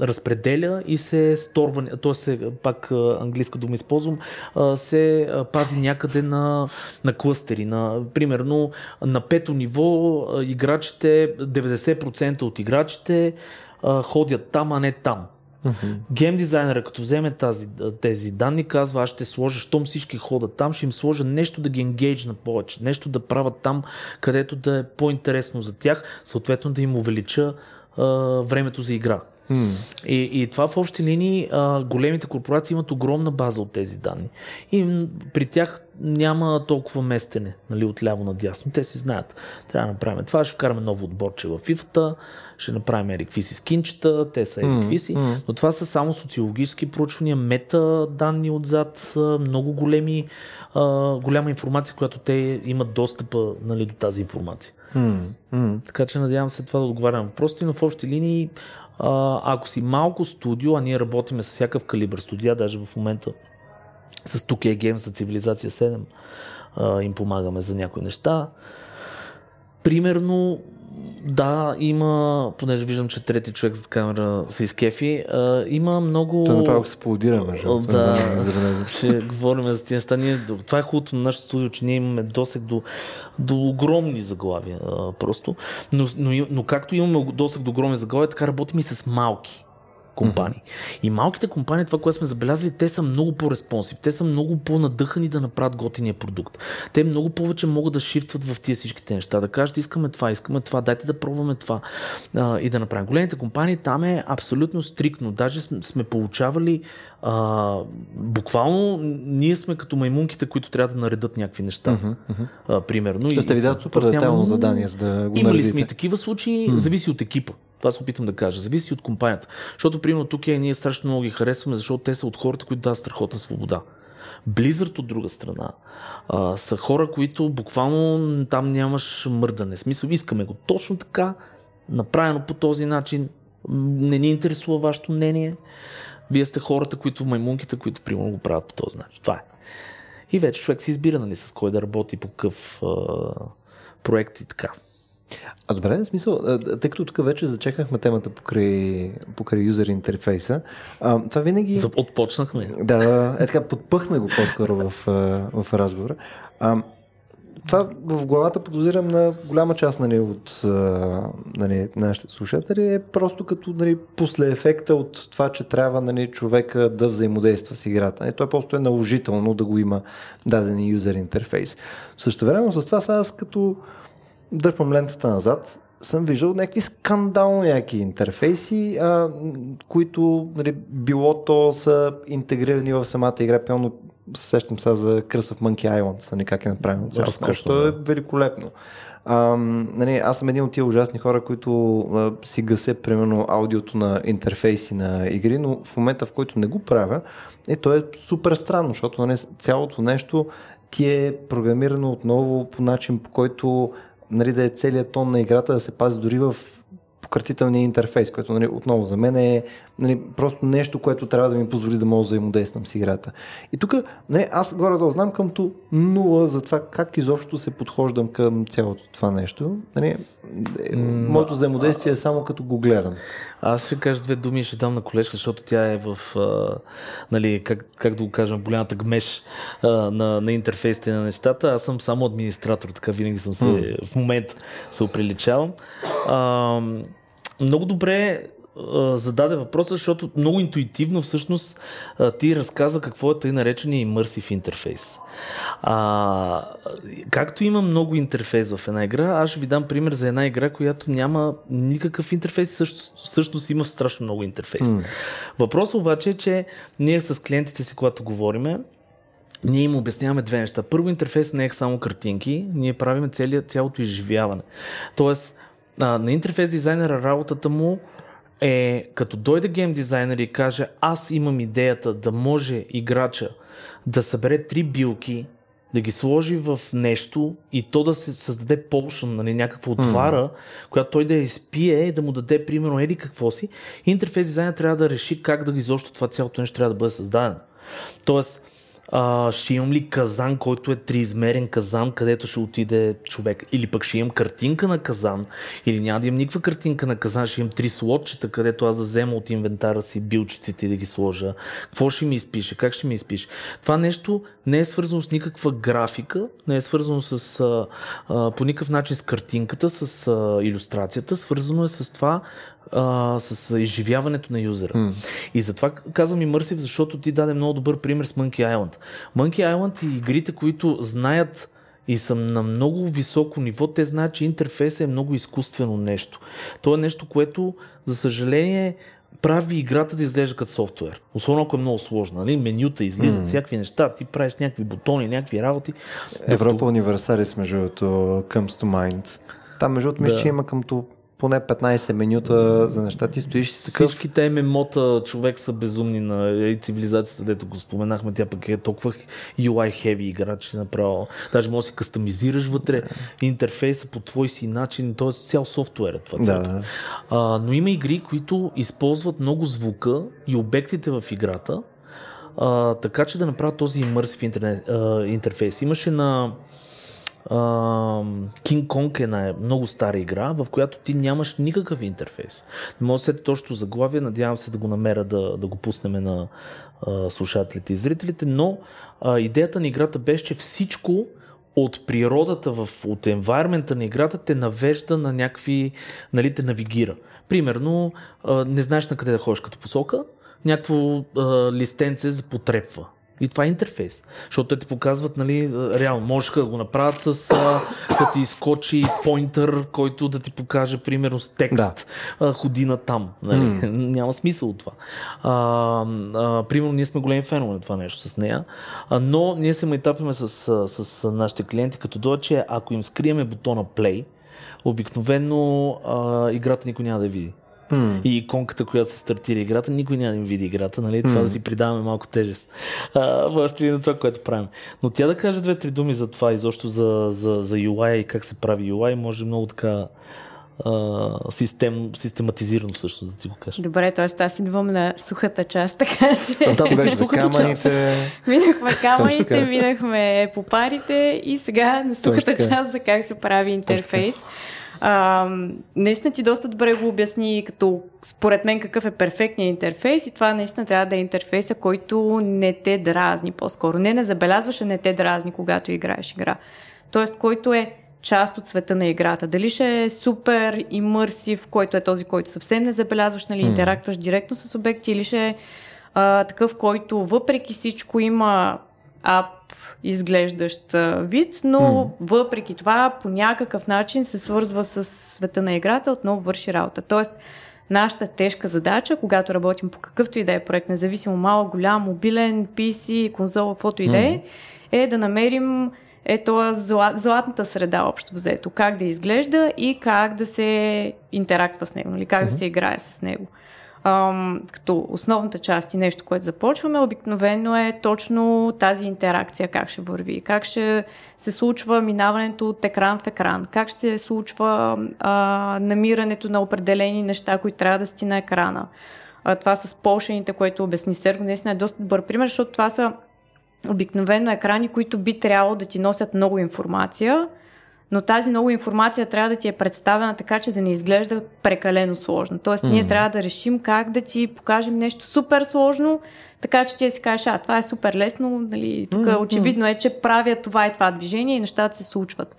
разпределя и се сторва, т.е. се, пак английска дума използвам, а, се пази някъде на, на клъстери. На, примерно на пето ниво а, играчите, 90% от играчите а, ходят там, а не там. Uh-huh. Гейм дизайнера, като вземе тази, тези данни, казва, аз ще сложа, щом всички ходят там, ще им сложа нещо да ги енгейджна повече, нещо да правят там, където да е по-интересно за тях, съответно да им увелича а, времето за игра. Hmm. И, и това в общи линии а, големите корпорации имат огромна база от тези данни. И при тях няма толкова местене нали, отляво надясно. Те си знаят. Трябва да направим това, ще вкараме ново отборче в FIFA, ще направим ерикви си скинчета, те са ерикви си, mm-hmm. но това са само социологически проучвания, мета данни отзад, много големи, а, голяма информация, която те имат достъпа нали, до тази информация. Mm-hmm. Така че надявам се това да отговарям въпросите, но в общи линии ако си малко студио, а ние работиме с всякакъв калибър студия, даже в момента с 2K Games за Цивилизация 7 а, им помагаме за някои неща. Примерно, да, има, понеже виждам, че трети човек зад камера се изкефи, а, има много... Той направо се аплодира, между Да, ще говорим за тези неща. Ние, това е хубавото на нашото студио, че ние имаме досег до, до огромни заглавия а, просто. Но, но, но както имаме досег до огромни заглавия, така работим и с малки компании. Mm-hmm. И малките компании, това, което сме забелязали, те са много по-респонсив, те са много по-надъхани да направят готиния продукт. Те много повече могат да шифтват в тия всичките неща, да кажат, искаме това, искаме това, дайте да пробваме това а, и да направим. Големите компании там е абсолютно стрикно. Даже сме получавали а, буквално ние сме като маймунките, които трябва да наредат някакви неща. Uh-huh, uh-huh. А, примерно. Да сте ви дадат супер детайлно задание, за да го Имали наредите. сме и такива случаи, uh-huh. зависи от екипа. Това се опитам да кажа. Зависи от компанията. Защото, примерно, тук е, ние страшно много ги харесваме, защото те са от хората, които дават страхотна свобода. Blizzard от друга страна а, са хора, които буквално там нямаш мърдане. Смисъл, искаме го точно така, направено по този начин. Не ни интересува вашето мнение. Вие сте хората, които маймунките, които примерно го правят по този начин. Това е. И вече човек си избира нали, с кой да работи по какъв а, проект и така. А добре, в смисъл, тъй като тук вече зачекахме темата покрай, покрай юзер интерфейса, а, това винаги... Отпочнахме. Да, да, е така, подпъхна го по-скоро в, в разговора. А, това в главата подозирам на голяма част нали, от нали, нашите слушатели е просто като нали, после ефекта от това, че трябва нали, човека да взаимодейства с играта. Нали, той просто е наложително да го има даден юзер интерфейс. Също време с това сега аз като дърпам лентата назад, съм виждал някакви скандално яки интерфейси, а, които нали, било то са интегрирани в самата игра. Пълно сещам сега за Curse of Monkey Island, нали, как е направено цялото нещо. е великолепно. А, нали, аз съм един от тия ужасни хора, които а, си гасе, примерно, аудиото на интерфейси на игри, но в момента, в който не го правя, е, то е супер странно, защото нали, цялото нещо ти е програмирано отново по начин, по който нали, да е целият тон на играта да се пази дори в пократителния интерфейс, което нали, отново за мен е нали, просто нещо, което трябва да ми позволи да мога да взаимодействам с играта. И тук нали, аз горе-долу знам къмто нула за това как изобщо се подхождам към цялото това нещо. Нали, mm, моето взаимодействие е само като го гледам. Аз ще кажа две думи и ще дам на колежка, защото тя е в, а, нали, как, как да го кажем, голямата гмеш а, на, на интерфейсите на нещата. Аз съм само администратор, така винаги съм се, mm. в момента се оприличавам. А, много добре зададе въпроса, защото много интуитивно всъщност ти разказа какво е тъй наречения immersive интерфейс. А, както има много интерфейс в една игра, аз ще ви дам пример за една игра, която няма никакъв интерфейс, също, всъщност има страшно много интерфейс. Mm. Въпросът обаче е, че ние с клиентите си, когато говориме, ние им обясняваме две неща. Първо, интерфейс не е само картинки, ние правим цялото изживяване. Тоест, на интерфейс дизайнера работата му е като дойде гейм дизайнер и каже аз имам идеята да може играча да събере три билки, да ги сложи в нещо и то да се създаде potion, нали, някаква отвара, mm. която той да я изпие и да му даде примерно еди какво си, интерфейс дизайнер трябва да реши как да ги изобщо това цялото нещо трябва да бъде създадено. Тоест, а, ще имам ли казан, който е триизмерен казан, където ще отиде човек, или пък ще имам картинка на казан, или няма да имам никаква картинка на казан, ще имам три слотчета, където аз да взема от инвентара си билчиците и да ги сложа. Какво ще ми изпише, как ще ми изпише. Това нещо не е свързано с никаква графика, не е свързано с, а, а, по никакъв начин с картинката, с а, иллюстрацията, свързано е с това а, с изживяването на юзера. Mm. И затова казвам и мърсив, защото ти даде много добър пример с Monkey Island. Monkey Island и игрите, които знаят и са на много високо ниво, те знаят, че интерфейсът е много изкуствено нещо. То е нещо, което, за съжаление, прави играта да изглежда като софтуер. Особено ако е много сложна. Нали? Менюта излизат mm. всякакви неща, ти правиш някакви бутони, някакви работи. Европа докато... Универсалис, между другото, comes to mind. Там, между другото, да. че има къмто поне 15 минута за неща. Ти стоиш си такъв... Всичките ММО-та човек са безумни на цивилизацията, дето го споменахме. Тя пък е толкова UI heavy игра, че направо... Даже може да си кастомизираш вътре интерфейса по твой си начин. Т.е. цял софтуер е това. Да, да. А, но има игри, които използват много звука и обектите в играта, а, така че да направят този immersive интерфейс. Имаше на King Kong е една много стара игра, в която ти нямаш никакъв интерфейс. Не мога да се точно заглавие, надявам се да го намеря да, да го пуснем на а, слушателите и зрителите, но а, идеята на играта беше, че всичко от природата, в, от енвайрмента на играта те навежда на някакви, нали, те навигира. Примерно, а, не знаеш на къде да ходиш като посока, някакво а, листенце потрепва и това е интерфейс. Защото те ти показват, нали, реално, можеш да го направят с а, да ти изкочи поинтър, който да ти покаже, примерно, с текст, да. а, ходи на там. Нали? Mm. Няма смисъл от това. А, а, примерно, ние сме големи фенове на това нещо с нея, а, но ние се майтапиме с, с, с нашите клиенти, като дойде, че ако им скриеме бутона Play, обикновено а, играта никой няма да види. Mm. И иконката, която се стартира играта, никой няма да им види играта, нали? Това mm. да си придаваме малко тежест. А, ще на това, което правим. Но тя да каже две-три думи за това, изобщо за, за, за UI и как се прави UI, може много така а, систем, систематизирано също, за да ти го кажа. Добре, т.е. аз идвам на сухата част, така че... Да, ти беше за камъните. Минахме камъните, минахме по парите и сега на сухата Точно част за как се прави интерфейс. А, наистина ти доста добре го обясни, като според мен какъв е перфектният интерфейс и това наистина трябва да е интерфейса, който не те дразни по-скоро. Не не забелязваш, а не те дразни, когато играеш игра. Тоест, който е част от света на играта. Дали ще е супер имърсив, който е този, който съвсем не забелязваш, нали, интерактваш директно с обекти, или ще е а, такъв, който въпреки всичко има ап изглеждащ вид, но М. въпреки това по някакъв начин се свързва с света на играта, отново върши работа. Тоест, нашата тежка задача, когато работим по какъвто и да е проект, независимо малък, голям, мобилен, PC, конзола, каквото и да е, е да намерим е това зла, златната среда общо взето. Как да изглежда и как да се интерактва с него, нали? как да се играе с него. Ам, като основната част и нещо, което започваме, обикновено е точно тази интеракция, как ще върви, как ще се случва минаването от екран в екран, как ще се случва а, намирането на определени неща, които трябва да си на екрана. А, това с полшените, което обясни Серго, наистина е доста добър пример, защото това са обикновено екрани, които би трябвало да ти носят много информация, но тази много информация трябва да ти е представена така, че да не изглежда прекалено сложно. Тоест, ние Мгм. трябва да решим как да ти покажем нещо супер сложно, така че ти си кажеш, а, това е супер лесно, нали, тук Мгм. очевидно е, че правя това и това движение и нещата се случват.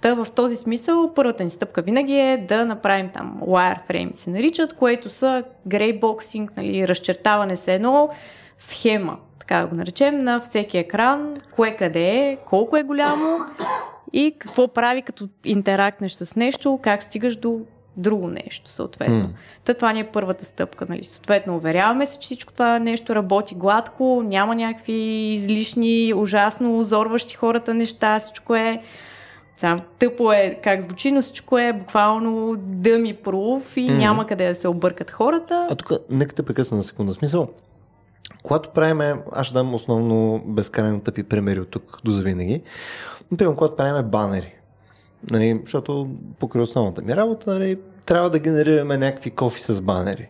Та в този смисъл, първата ни стъпка винаги е да направим там wireframe се наричат, което са greyboxing, нали, разчертаване с едно схема, така да го наречем, на всеки екран, кое къде е, колко е голямо и какво прави като интерактнеш с нещо, как стигаш до друго нещо, съответно. М. Та това ни е първата стъпка, нали? Съответно, уверяваме се, че всичко това нещо работи гладко, няма някакви излишни, ужасно озорващи хората неща, всичко е сам, тъпо е как звучи, но всичко е буквално дъми прoof и Мгм. няма къде да се объркат хората. А тук, нека те прекъсна на секунда. Смисъл, когато правиме, аз ще дам основно безкрайно тъпи примери от тук до завинаги. Например, когато правиме банери, нали, защото покрай основната ми работа, нали, трябва да генерираме някакви кофи с банери.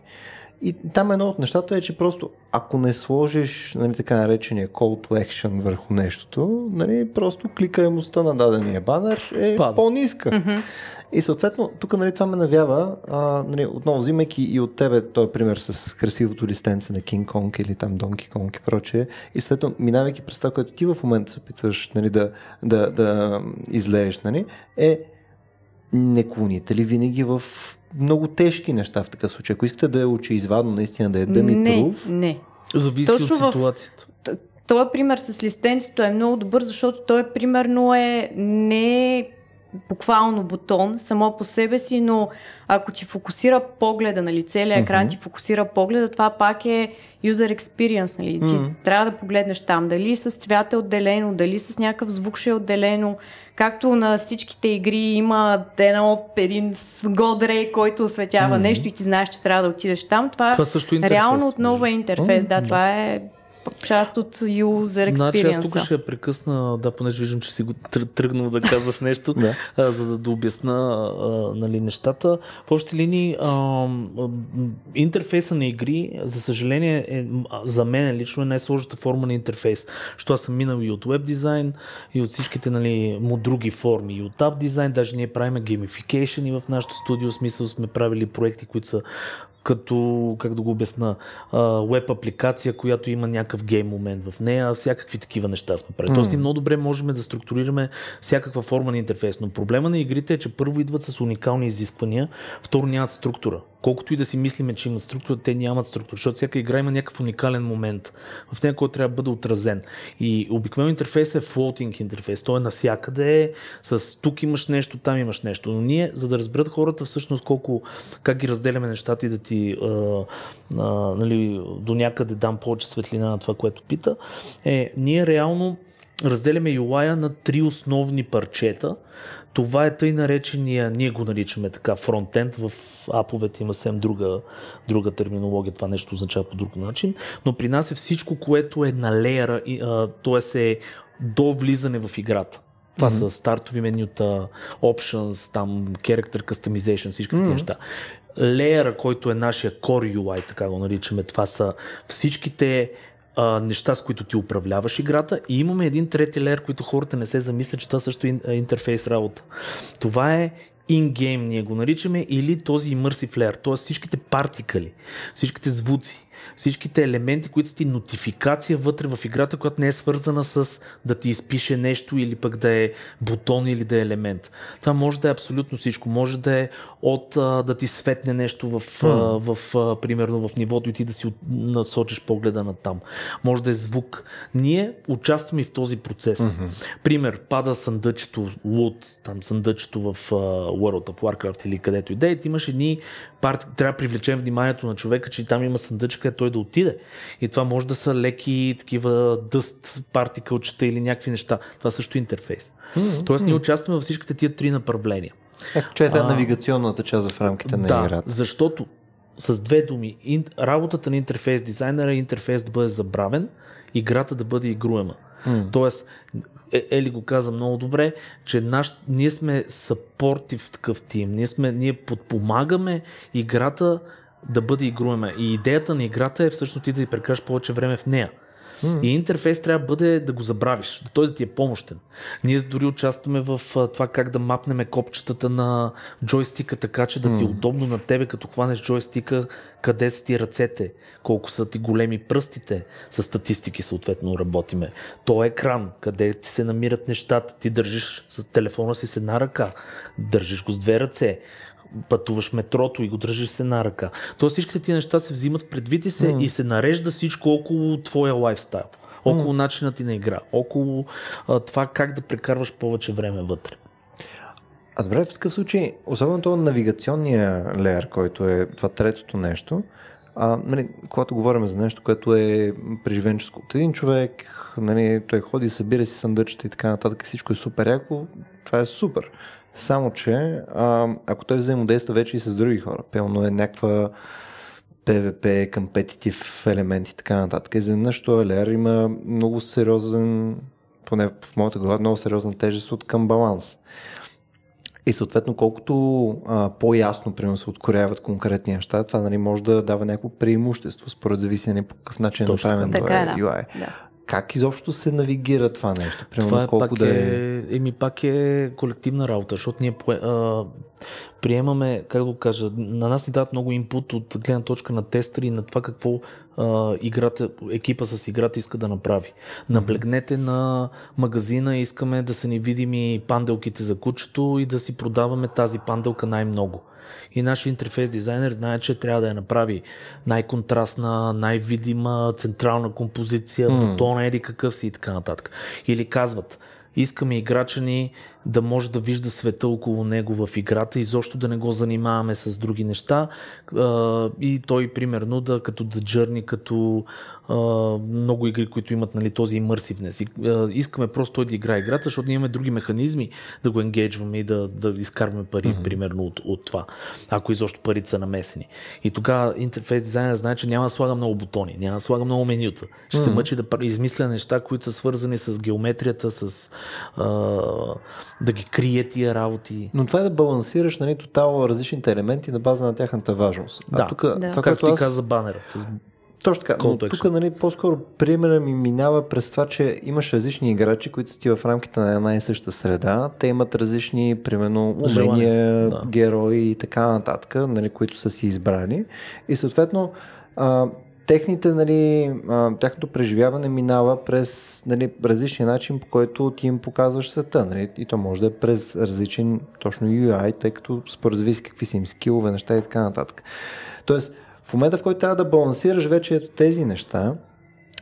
И там едно от нещата е, че просто ако не сложиш нали, така наречения call to action върху нещото, нали, просто кликаемостта на дадения банер е Пада. по-ниска. Мгм. И съответно, тук нали, това ме навява, а, нали, отново взимайки и от тебе този пример с красивото листенце на Кинг Конг или там Донки Конг и прочее, и съответно, минавайки през това, което ти в момента се опитваш нали, да, да, да излееш, нали, е не клоните ли винаги в много тежки неща в такъв случай? Ако искате да е очеизвадно, наистина да е дъми не, пруф, не. Зависи Точно от в- ситуацията. Този пример с листенцето е много добър, защото той примерно е не буквално бутон само по себе си, но ако ти фокусира погледа, нали, целият екран Мгм. ти фокусира погледа, това пак е user experience, нали, ти трябва да погледнеш там, дали с цвят е отделено, дали с някакъв звук ще е отделено, както на всичките игри има едно, един годрей, който осветява Мгм. нещо и ти знаеш, че трябва да отидеш там, това, Това също е реално отново е интерфейс, да, да. това е част от user Значи аз тук experience. ще я прекъсна, да, понеже виждам, че си го тръ- тръгнал да казваш нещо, Да. а, за да, да обясна а, нали, нещата. В общи линии, а, интерфейса на игри, за съжаление, е, за мен лично е най-сложната форма на интерфейс. Защото аз съм минал и от веб дизайн, и от всичките нали, му други форми, и от ап дизайн, даже ние правим геймификейшн и в нашото студио, смисъл сме правили проекти, които са като, как да го обясна, веб апликация, която има някакъв гейм момент в нея, всякакви такива неща сме правили. Тоест, ние много добре можем да структурираме всякаква форма на интерфейс, но проблема на игрите е, че първо идват с уникални изисквания, второ нямат структура. Колкото и да си мислиме, че имат структура, те нямат структура, защото всяка игра има някакъв уникален момент, в нея, който трябва да бъде отразен. И обикновено интерфейс е floating интерфейс, той е насякъде, с тук имаш нещо, там имаш нещо. Но ние, за да разберат хората всъщност колко, как ги разделяме нещата и да ти а, а, нали, до някъде дам повече светлина на това, което пита, е ние реално разделяме UI на три основни парчета. Това е тъй наречения, ние го наричаме така, фронтенд, в аповете има съвсем друга, друга терминология, това нещо означава по друг начин, но при нас е всичко, което е на леера, т.е. е до влизане в играта. Това mm-hmm. са стартови менюта, options, там character customization, всички mm-hmm. неща. Леера, който е нашия Core UI, така го наричаме, това са всичките а, неща, с които ти управляваш играта и имаме един трети леер, който хората не се замислят, че това също е интерфейс работа. Това е in-game, ние го наричаме, или този immersive layer, т.е. всичките партикали, всичките звуци, всичките елементи, които са ти нотификация вътре в играта, която не е свързана с да ти изпише нещо или пък да е бутон или да е елемент. Това може да е абсолютно всичко. Може да е от а, да ти светне нещо в, mm. а, в а, примерно в нивото и ти да си насочиш погледа на там. Може да е звук. Ние участваме в този процес. Mm-hmm. Пример, пада съндъчето, лут, там съндъчето в а, World of Warcraft или където и да е, имаш едни парти, трябва да привлечем вниманието на човека, че там има съндъчка, той да отиде. И това може да са леки такива дъст партикълчета или някакви неща. Това също е интерфейс. Mm-hmm. Тоест ние участваме във всичките тия три направления. Е, че е навигационната част в рамките на да, играта. защото с две думи, работата на интерфейс дизайнера е интерфейс да бъде забравен, играта да бъде игруема. Mm. Тоест, е, Ели го каза много добре, че наш, ние сме съпортив такъв тим. Ние, сме, ние подпомагаме играта да бъде игруема. И идеята на играта е всъщност ти да прекараш повече време в нея. И интерфейс трябва да бъде да го забравиш, да той да ти е помощен. Ние дори участваме в това как да мапнеме копчетата на джойстика, така че да ти е удобно на тебе, като хванеш джойстика, къде са ти ръцете, колко са ти големи пръстите, с статистики съответно работиме. То е екран, къде ти се намират нещата, ти държиш с телефона си с една ръка, държиш го с две ръце пътуваш метрото и го държиш се на ръка. Тоест всичките ти неща се взимат предвид и се, mm. и се нарежда всичко около твоя лайфстайл, около mm. начина ти на игра, около а, това как да прекарваш повече време вътре. А добре, в такъв случай, особено това навигационния леер, който е това третото нещо, а, нали, когато говорим за нещо, което е преживенческо от един човек, нали, той ходи, събира си съндъчета и така нататък, всичко е супер яко, това е супер. Само, че а, ако той взаимодейства вече и с други хора, пълно е някаква PvP, компетитив елемент и така нататък. И за нещо LR има много сериозен, поне в моята глава, много сериозна тежест от към баланс. И съответно, колкото а, по-ясно, примерно, се откоряват конкретни неща, това нали, може да дава някакво преимущество, според зависене по какъв начин е направен това е UI. Да как изобщо се навигира това нещо? Примерно, това е колко пак да е... е... Еми пак е колективна работа, защото ние а, приемаме, как да кажа, на нас ни дадат много инпут от гледна точка на тестери на това какво а, играта, екипа с играта иска да направи. Наблегнете на магазина, искаме да са ни видими панделките за кучето и да си продаваме тази панделка най-много и нашия интерфейс дизайнер знае, че трябва да я направи най-контрастна, най-видима, централна композиция, mm. бутона еди какъв си и така нататък. Или казват, искаме играча ни да може да вижда света около него в играта и защо да не го занимаваме с други неща. И той, примерно, да като The Journey, като много игри, които имат нали, този immersiveness. И, искаме просто той да играе играта, защото ние имаме други механизми да го енгейджваме и да, да изкарваме пари, mm-hmm. примерно, от, от това, ако изобщо парите са намесени. И тогава интерфейс дизайнер знае, че няма да слага много бутони, няма да слага много менюта. Ще mm-hmm. се мъчи да измисля неща, които са свързани с геометрията, с а, да ги крие тия работи. Но това е да балансираш нали, тотално различните елементи на база на тяхната важност. А да, тук, да. това, както ти аз... каза банера, с точно така. Но тук нали, по-скоро примера ми минава през това, че имаш различни играчи, които са в рамките на една и съща среда. Те имат различни, примерно, умения, да. герои и така нататък, нали, които са си избрани. И съответно, а, техните, нали, а, тяхното преживяване минава през нали, различни начин, по който ти им показваш света. Нали? И то може да е през различен точно UI, тъй като според зависи какви са им скилове, неща и така нататък. Тоест, в момента, в който трябва да балансираш вече ето тези неща,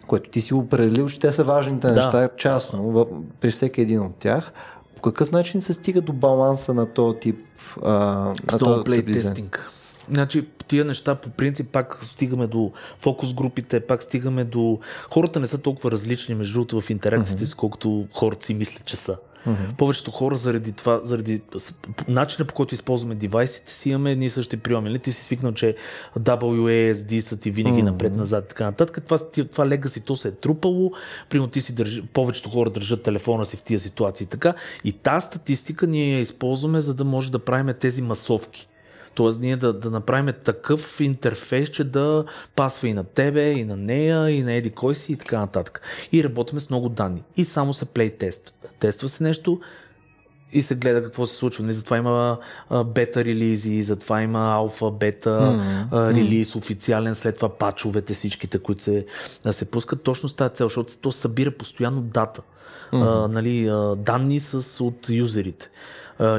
което ти си определил, че те са важните да. неща частно в, при всеки един от тях, по какъв начин се стига до баланса на този тип а, тестинг. Значи, тия неща по принцип пак стигаме до фокус групите, пак стигаме до... Хората не са толкова различни между другото в интеракциите, mm-hmm. колкото хората си мислят, че са. Mm-hmm. Повечето хора заради това, заради начина по който използваме девайсите си, имаме едни и същи приеми. Нали? Ти си свикнал, че WASD са ти винаги mm-hmm. напред-назад и така нататък. Това, това легаси, то се е трупало. Примерно ти си държи, повечето хора държат телефона си в тия ситуации. Така. И тази статистика ние я използваме, за да може да правим тези масовки. Тоест ние да, да направим такъв интерфейс, че да пасва и на тебе, и на нея, и на еди кой си и така нататък. И работиме с много данни. И само се плей тест. Тества се нещо, и се гледа какво се случва. Не, нали, затова има а, бета релизи, затова има алфа, бета mm-hmm. а, релиз, официален, след това пачовете, всичките, които се, а, се пускат точно с тази цел, защото то събира постоянно дата, mm-hmm. а, нали, а, данни с, от юзерите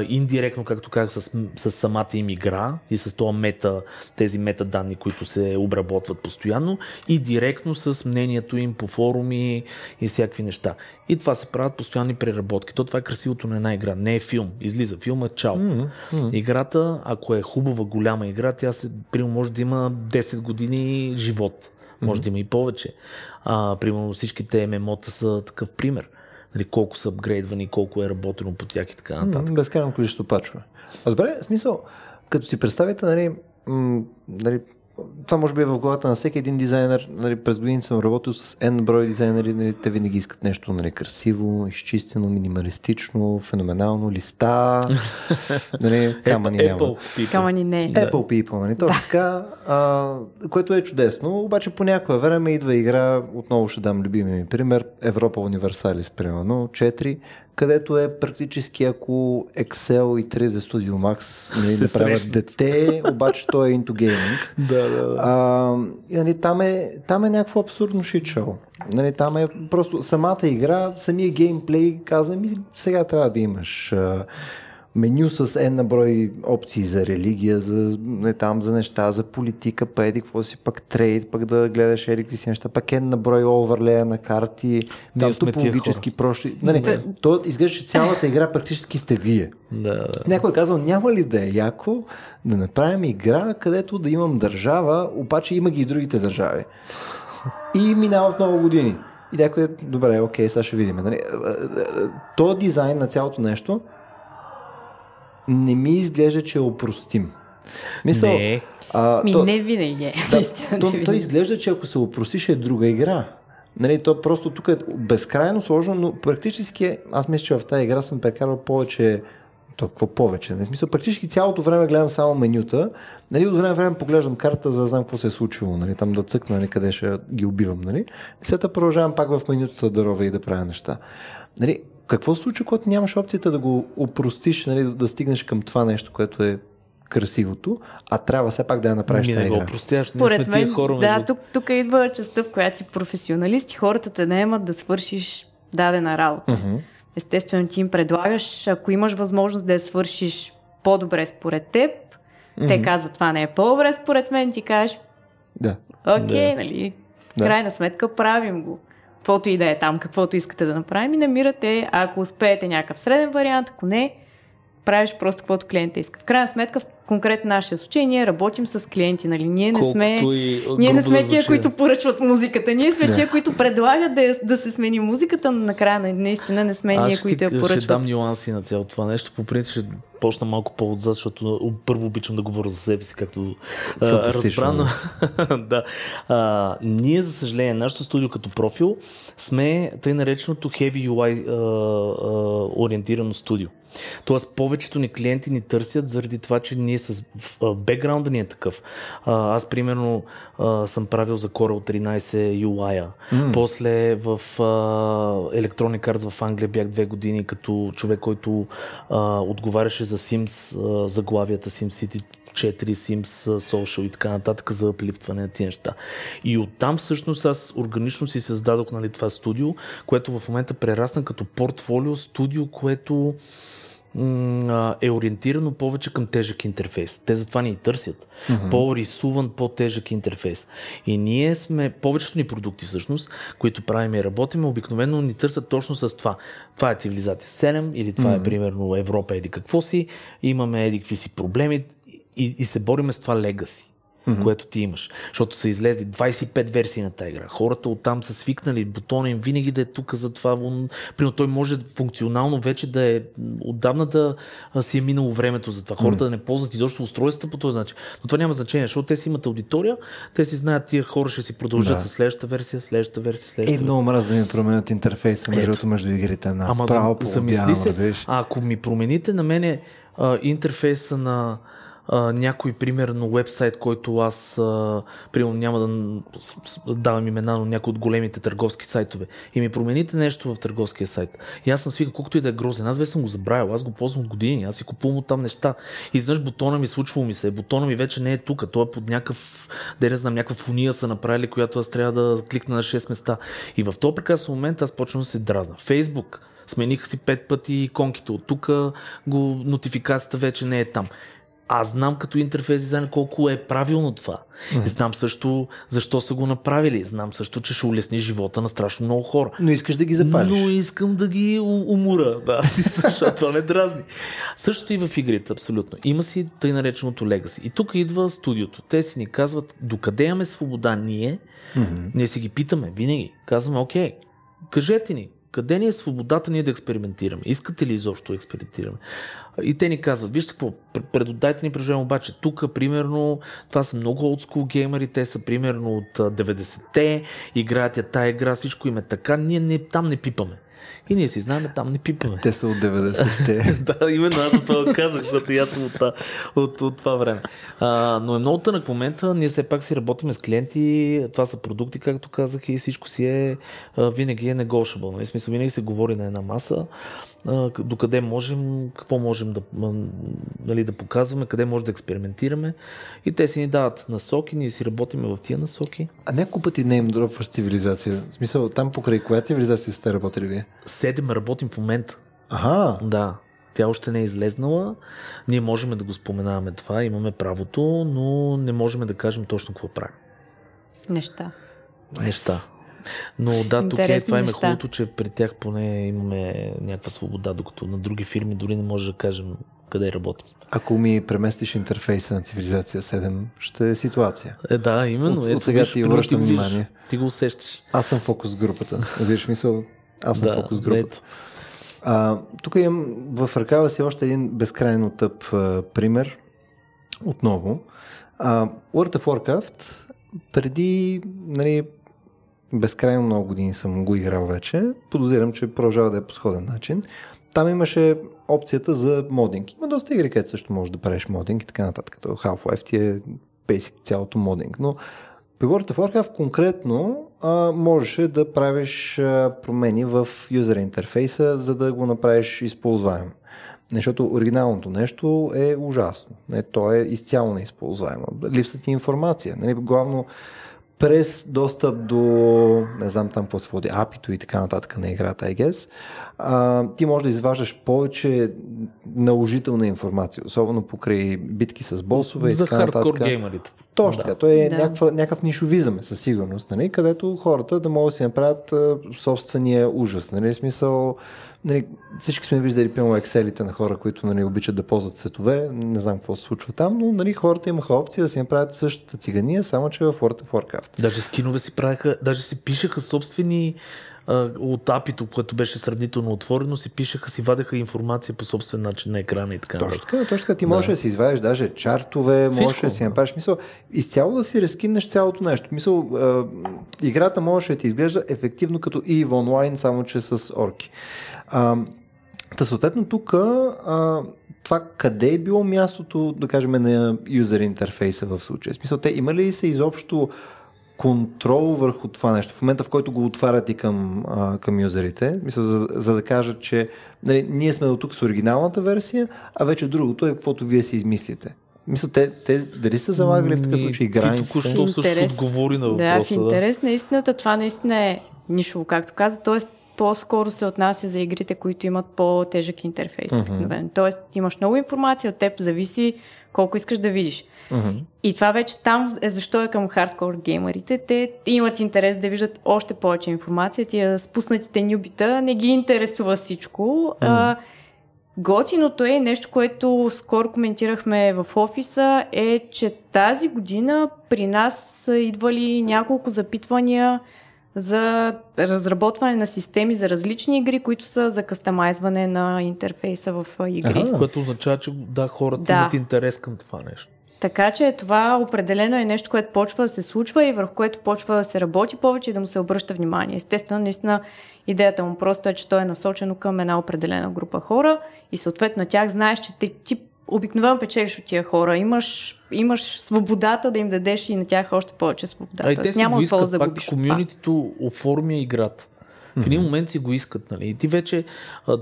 индиректно, както казах, с, с самата им игра и с това мета, тези метаданни, които се обработват постоянно и директно с мнението им по форуми и всякакви неща. И това се правят постоянни преработки. То това е красивото на една игра. Не е филм. Излиза филма, чао. Mm-hmm. Играта, ако е хубава, голяма игра, тя се, примерно, може да има 10 години живот. Може mm-hmm. да има и повече. А, примерно всичките ММО-та са такъв пример нали, колко са апгрейдвани, колко е работено по тях и така нататък. Безкрайно количество пачове. Добре, смисъл, като си представите, нали, нали, това може би е в главата на всеки един дизайнер. Нали, през години съм работил с N брой дизайнери. Нали, те винаги искат нещо нали, красиво, изчистено, минималистично, феноменално, листа. нали, камъни няма. Камъни не. Apple people, нали, точно да. така. А, което е чудесно. Обаче по някое време идва игра, отново ще дам любимия ми пример, Европа Универсалис, примерно, 4, където е практически ако Excel и 3D Studio Max нали, направят дете, обаче той е into gaming. да, да, да. А, и, нали, там, е, там е някакво абсурдно шит-шоу. Нали, там е просто самата игра, самия геймплей каза ми, сега трябва да имаш меню с N на брой опции за религия, за, не, там, за неща, за политика, па еди, какво си, пък трейд, пък да гледаш еди какви си неща, пък N на брой оверлея на карти, там топологически прошли. Нали, да. То изглежда, че цялата игра практически сте вие. Да, да. Някой е казал, няма ли да е яко да направим игра, където да имам държава, обаче има ги и другите държави. И минават много години. И някой е, добре, окей, сега ще видим. Нали? То дизайн на цялото нещо не ми изглежда, че е опростим. Мисъл, не. А, ми то, не винаги е. Да, то, винаги. то изглежда, че ако се опростиш е друга игра. Нали, то просто тук е безкрайно сложно, но практически е, аз мисля, че в тази игра съм прекарал повече то какво повече. Нали? В смисъл, практически цялото време гледам само менюта. Нали, от време на време поглеждам карта, за да знам какво се е случило. Нали? Там да цъкна, нали, къде ще ги убивам. Нали? И след това продължавам пак в менюта да ровя и да правя неща. Нали, какво се случва, когато нямаш опцията да го опростиш, нали, да, да стигнеш към това нещо, което е красивото, а трябва все пак да я направиш тази игра. Опростяш, Според мен, хора, да, между... тук, тук идва частта, в която си професионалист и хората те наемат да свършиш дадена работа. Uh-huh. Естествено, ти им предлагаш, ако имаш възможност да я свършиш по-добре според теб, uh-huh. те казват, това не е по-добре според мен, ти кажеш, да. окей, да. нали, да. крайна сметка правим го каквото и да е там, каквото искате да направим и намирате, ако успеете някакъв среден вариант, ако не, правиш просто каквото клиента иска. В крайна сметка, в конкретно нашия случай, ние работим с клиенти, нали? Ние не сме, и, ние не сме тия, които поръчват музиката. Ние сме тия, които предлагат да, да се смени музиката, но накрая наистина не сме Аз ние, които я поръчват. Ще дам нюанси на цялото това нещо. По принцип ще почна малко по-отзад, защото първо обичам да говоря за себе си, както разбрано. да. А, ние, за съжаление, нашето студио като профил сме тъй нареченото Heavy UI а, а, ориентирано студио. Тоест, повечето ни клиенти ни търсят заради това, че ние с бекграунда ни е такъв. А, аз, примерно, а, съм правил за Corel 13 UI. Mm. После в а, Electronic Arts в Англия бях две години като човек, който а, отговаряше за Sims, а, заглавията SimCity 4, Sims, Social и така нататък за аплифтване на тези неща. И оттам всъщност аз органично си създадох нали, това студио, което в момента прерасна като портфолио студио, което е ориентирано повече към тежък интерфейс. Те затова ни и търсят. Mm-hmm. По-рисуван, по-тежък интерфейс. И ние сме, повечето ни продукти всъщност, които правим и работим, обикновено ни търсят точно с това. Това е цивилизация 7 или това mm-hmm. е примерно Европа еди какво си, имаме еди какви си проблеми и, и се бориме с това легаси. mm-hmm. което ти имаш. Защото са излезли 25 версии на тази игра. Хората оттам са свикнали, бутона им винаги да е тук за това. Примерно той може функционално вече да е отдавна да си е минало времето за това. Хората mm-hmm. да не ползват изобщо устройствата по този начин. Но това няма значение, защото те си имат аудитория, те си знаят, тия хора ще си продължат да. с следващата версия, следващата версия, следващата. Е, много мраз да ми променят интерфейса между, между игрите на Ама право, за, замисли се, а ако ми промените на мене а, интерфейса на а, някой, примерно, вебсайт, който аз, а, примерно, няма да давам имена, но някой от големите търговски сайтове и ми промените нещо в търговския сайт. И аз съм свика, колкото и да е грозен. Аз вече съм го забравил, аз го ползвам години, аз си купувам от там неща. И изведнъж бутона ми случвало ми се, бутона ми вече не е тук, той е под някакъв, да не знам, някаква фуния са направили, която аз трябва да кликна на 6 места. И в този прекрасен момент аз почвам да се дразна. Фейсбук, смениха си пет пъти иконките от тук, го, нотификацията вече не е там. Аз знам като интерфейс дизайн колко е правилно това. Mm-hmm. Знам също защо са го направили. Знам също, че ще улесни живота на страшно много хора. Но искаш да ги запалиш. Но искам да ги умора. Да, защото това ме дразни. Същото и в игрите, абсолютно. Има си тъй нареченото легаси. И тук идва студиото. Те си ни казват, докъде имаме свобода ние, mm-hmm. ние си ги питаме винаги. Казваме, окей, кажете ни, къде ни е свободата ние да експериментираме? Искате ли изобщо да експериментираме? И те ни казват, вижте какво, предотдайте ни преживяваме обаче. Тук, примерно, това са много олдскул геймери, те са примерно от 90-те, играят я тая игра, всичко им е така, ние не, там не пипаме. И ние си знаем, там не пипаме. Те са от 90-те. да, именно аз за това казах, защото и аз съм от, от, от това време. А, но е много тънък момента, ние все пак си работим с клиенти, това са продукти, както казах, и всичко си е винаги е negotiable. Нали? Смисъл, винаги се говори на една маса докъде можем, какво можем да, нали, да показваме, къде може да експериментираме. И те си ни дават насоки, ние си работиме в тия насоки. А няколко пъти не им дропваш цивилизация. В смисъл, там покрай коя цивилизация сте работили вие? Седем работим в момента. Ага. Да. Тя още не е излезнала. Ние можем да го споменаваме това, имаме правото, но не можем да кажем точно какво правим. Неща. Неща. Но да, тук е, това е хубавото, че при тях поне имаме някаква свобода, докато на други фирми дори не може да кажем къде работим. Ако ми преместиш интерфейса на цивилизация 7, ще е ситуация. Е, да, именно. От, от сега ти обръщам внимание. Ти го усещаш. Аз съм фокус групата. Виж мисъл? Аз съм да, фокус групата. А, тук имам в ръкава си още един безкрайно тъп а, пример. Отново. А, World of Warcraft преди нали, безкрайно много години съм го играл вече. Подозирам, че продължава да е по сходен начин. Там имаше опцията за модинг. Има доста игри, където също можеш да правиш модинг и така нататък. Като Half-Life ти е basic цялото модинг. Но при World of Warcraft конкретно а, можеше да правиш а, промени в юзер интерфейса, за да го направиш използваем. Защото оригиналното нещо е ужасно. Не, то е изцяло неизползваемо. Липсва ти информация. Нали, главно през достъп до, не знам там какво се води, апито и така нататък на играта, I guess, а, ти можеш да изваждаш повече наложителна информация, особено покрай битки с босове За и така нататък. За хардкор геймерите. Точно така. Той е да. някаква, някакъв нишовизъм е със сигурност, нали? където хората да могат да си направят а, собствения ужас. Нали? Смисъл, нали, всички сме виждали пълно екселите на хора, които нали, обичат да ползват цветове. Не знам какво се случва там, но нали, хората имаха опция да си направят същата цигания, само че в World of Warcraft. Даже скинове си правиха, даже си пишеха собствени от апито, което беше сравнително отворено, си пишеха, си вадеха информация по собствен начин на екрана и така. Точно така, точно така. Ти да. можеш да си извадиш даже чартове, Всичко. можеш да си направиш мисъл. Изцяло да си разкинеш цялото нещо. Мисъл, играта може да ти изглежда ефективно като EVE Online, само че с орки. А, та съответно тук а, това къде е било мястото, да кажем, на юзер интерфейса в случая? В смисъл, те има ли се изобщо контрол върху това нещо, в момента в който го отварят и към, а, към юзерите, мисля, за, за да кажат, че нали, ние сме до тук с оригиналната версия, а вече другото е каквото вие си измислите. Мисля, те, те дали са залагали в такъв случай границите? Ти току-що също отговори на въпроса. Да, в интерес да. на истината това наистина е нишово, както каза, т.е. по-скоро се отнася за игрите, които имат по-тежък интерфейс. Mm-hmm. Тоест имаш много информация, от теб зависи колко искаш да видиш. Mm-hmm. И това вече там е защо е към хардкор геймерите. Те имат интерес да виждат още повече информация. Тия спуснатите нюбита не ги интересува всичко. Mm-hmm. А, Готиното е нещо, което скоро коментирахме в офиса, е, че тази година при нас са идвали няколко запитвания за разработване на системи за различни игри, които са за кастомайзване на интерфейса в игри. Ага. Което означава, че да, хората Да. имат интерес към това нещо. Така че това определено е нещо, което почва да се случва и върху което почва да се работи повече и да му се обръща внимание. Естествено, наистина идеята му просто е, че то е насочено към една определена група хора и съответно тях знаеш, че ти, ти обикновено печелиш от тия хора. Имаш, имаш свободата да им дадеш и на тях още повече свобода. А и те Тоест си няма го какво да искат, пак комюнитито оформя играта. В един момент си го искат. Нали? И ти вече,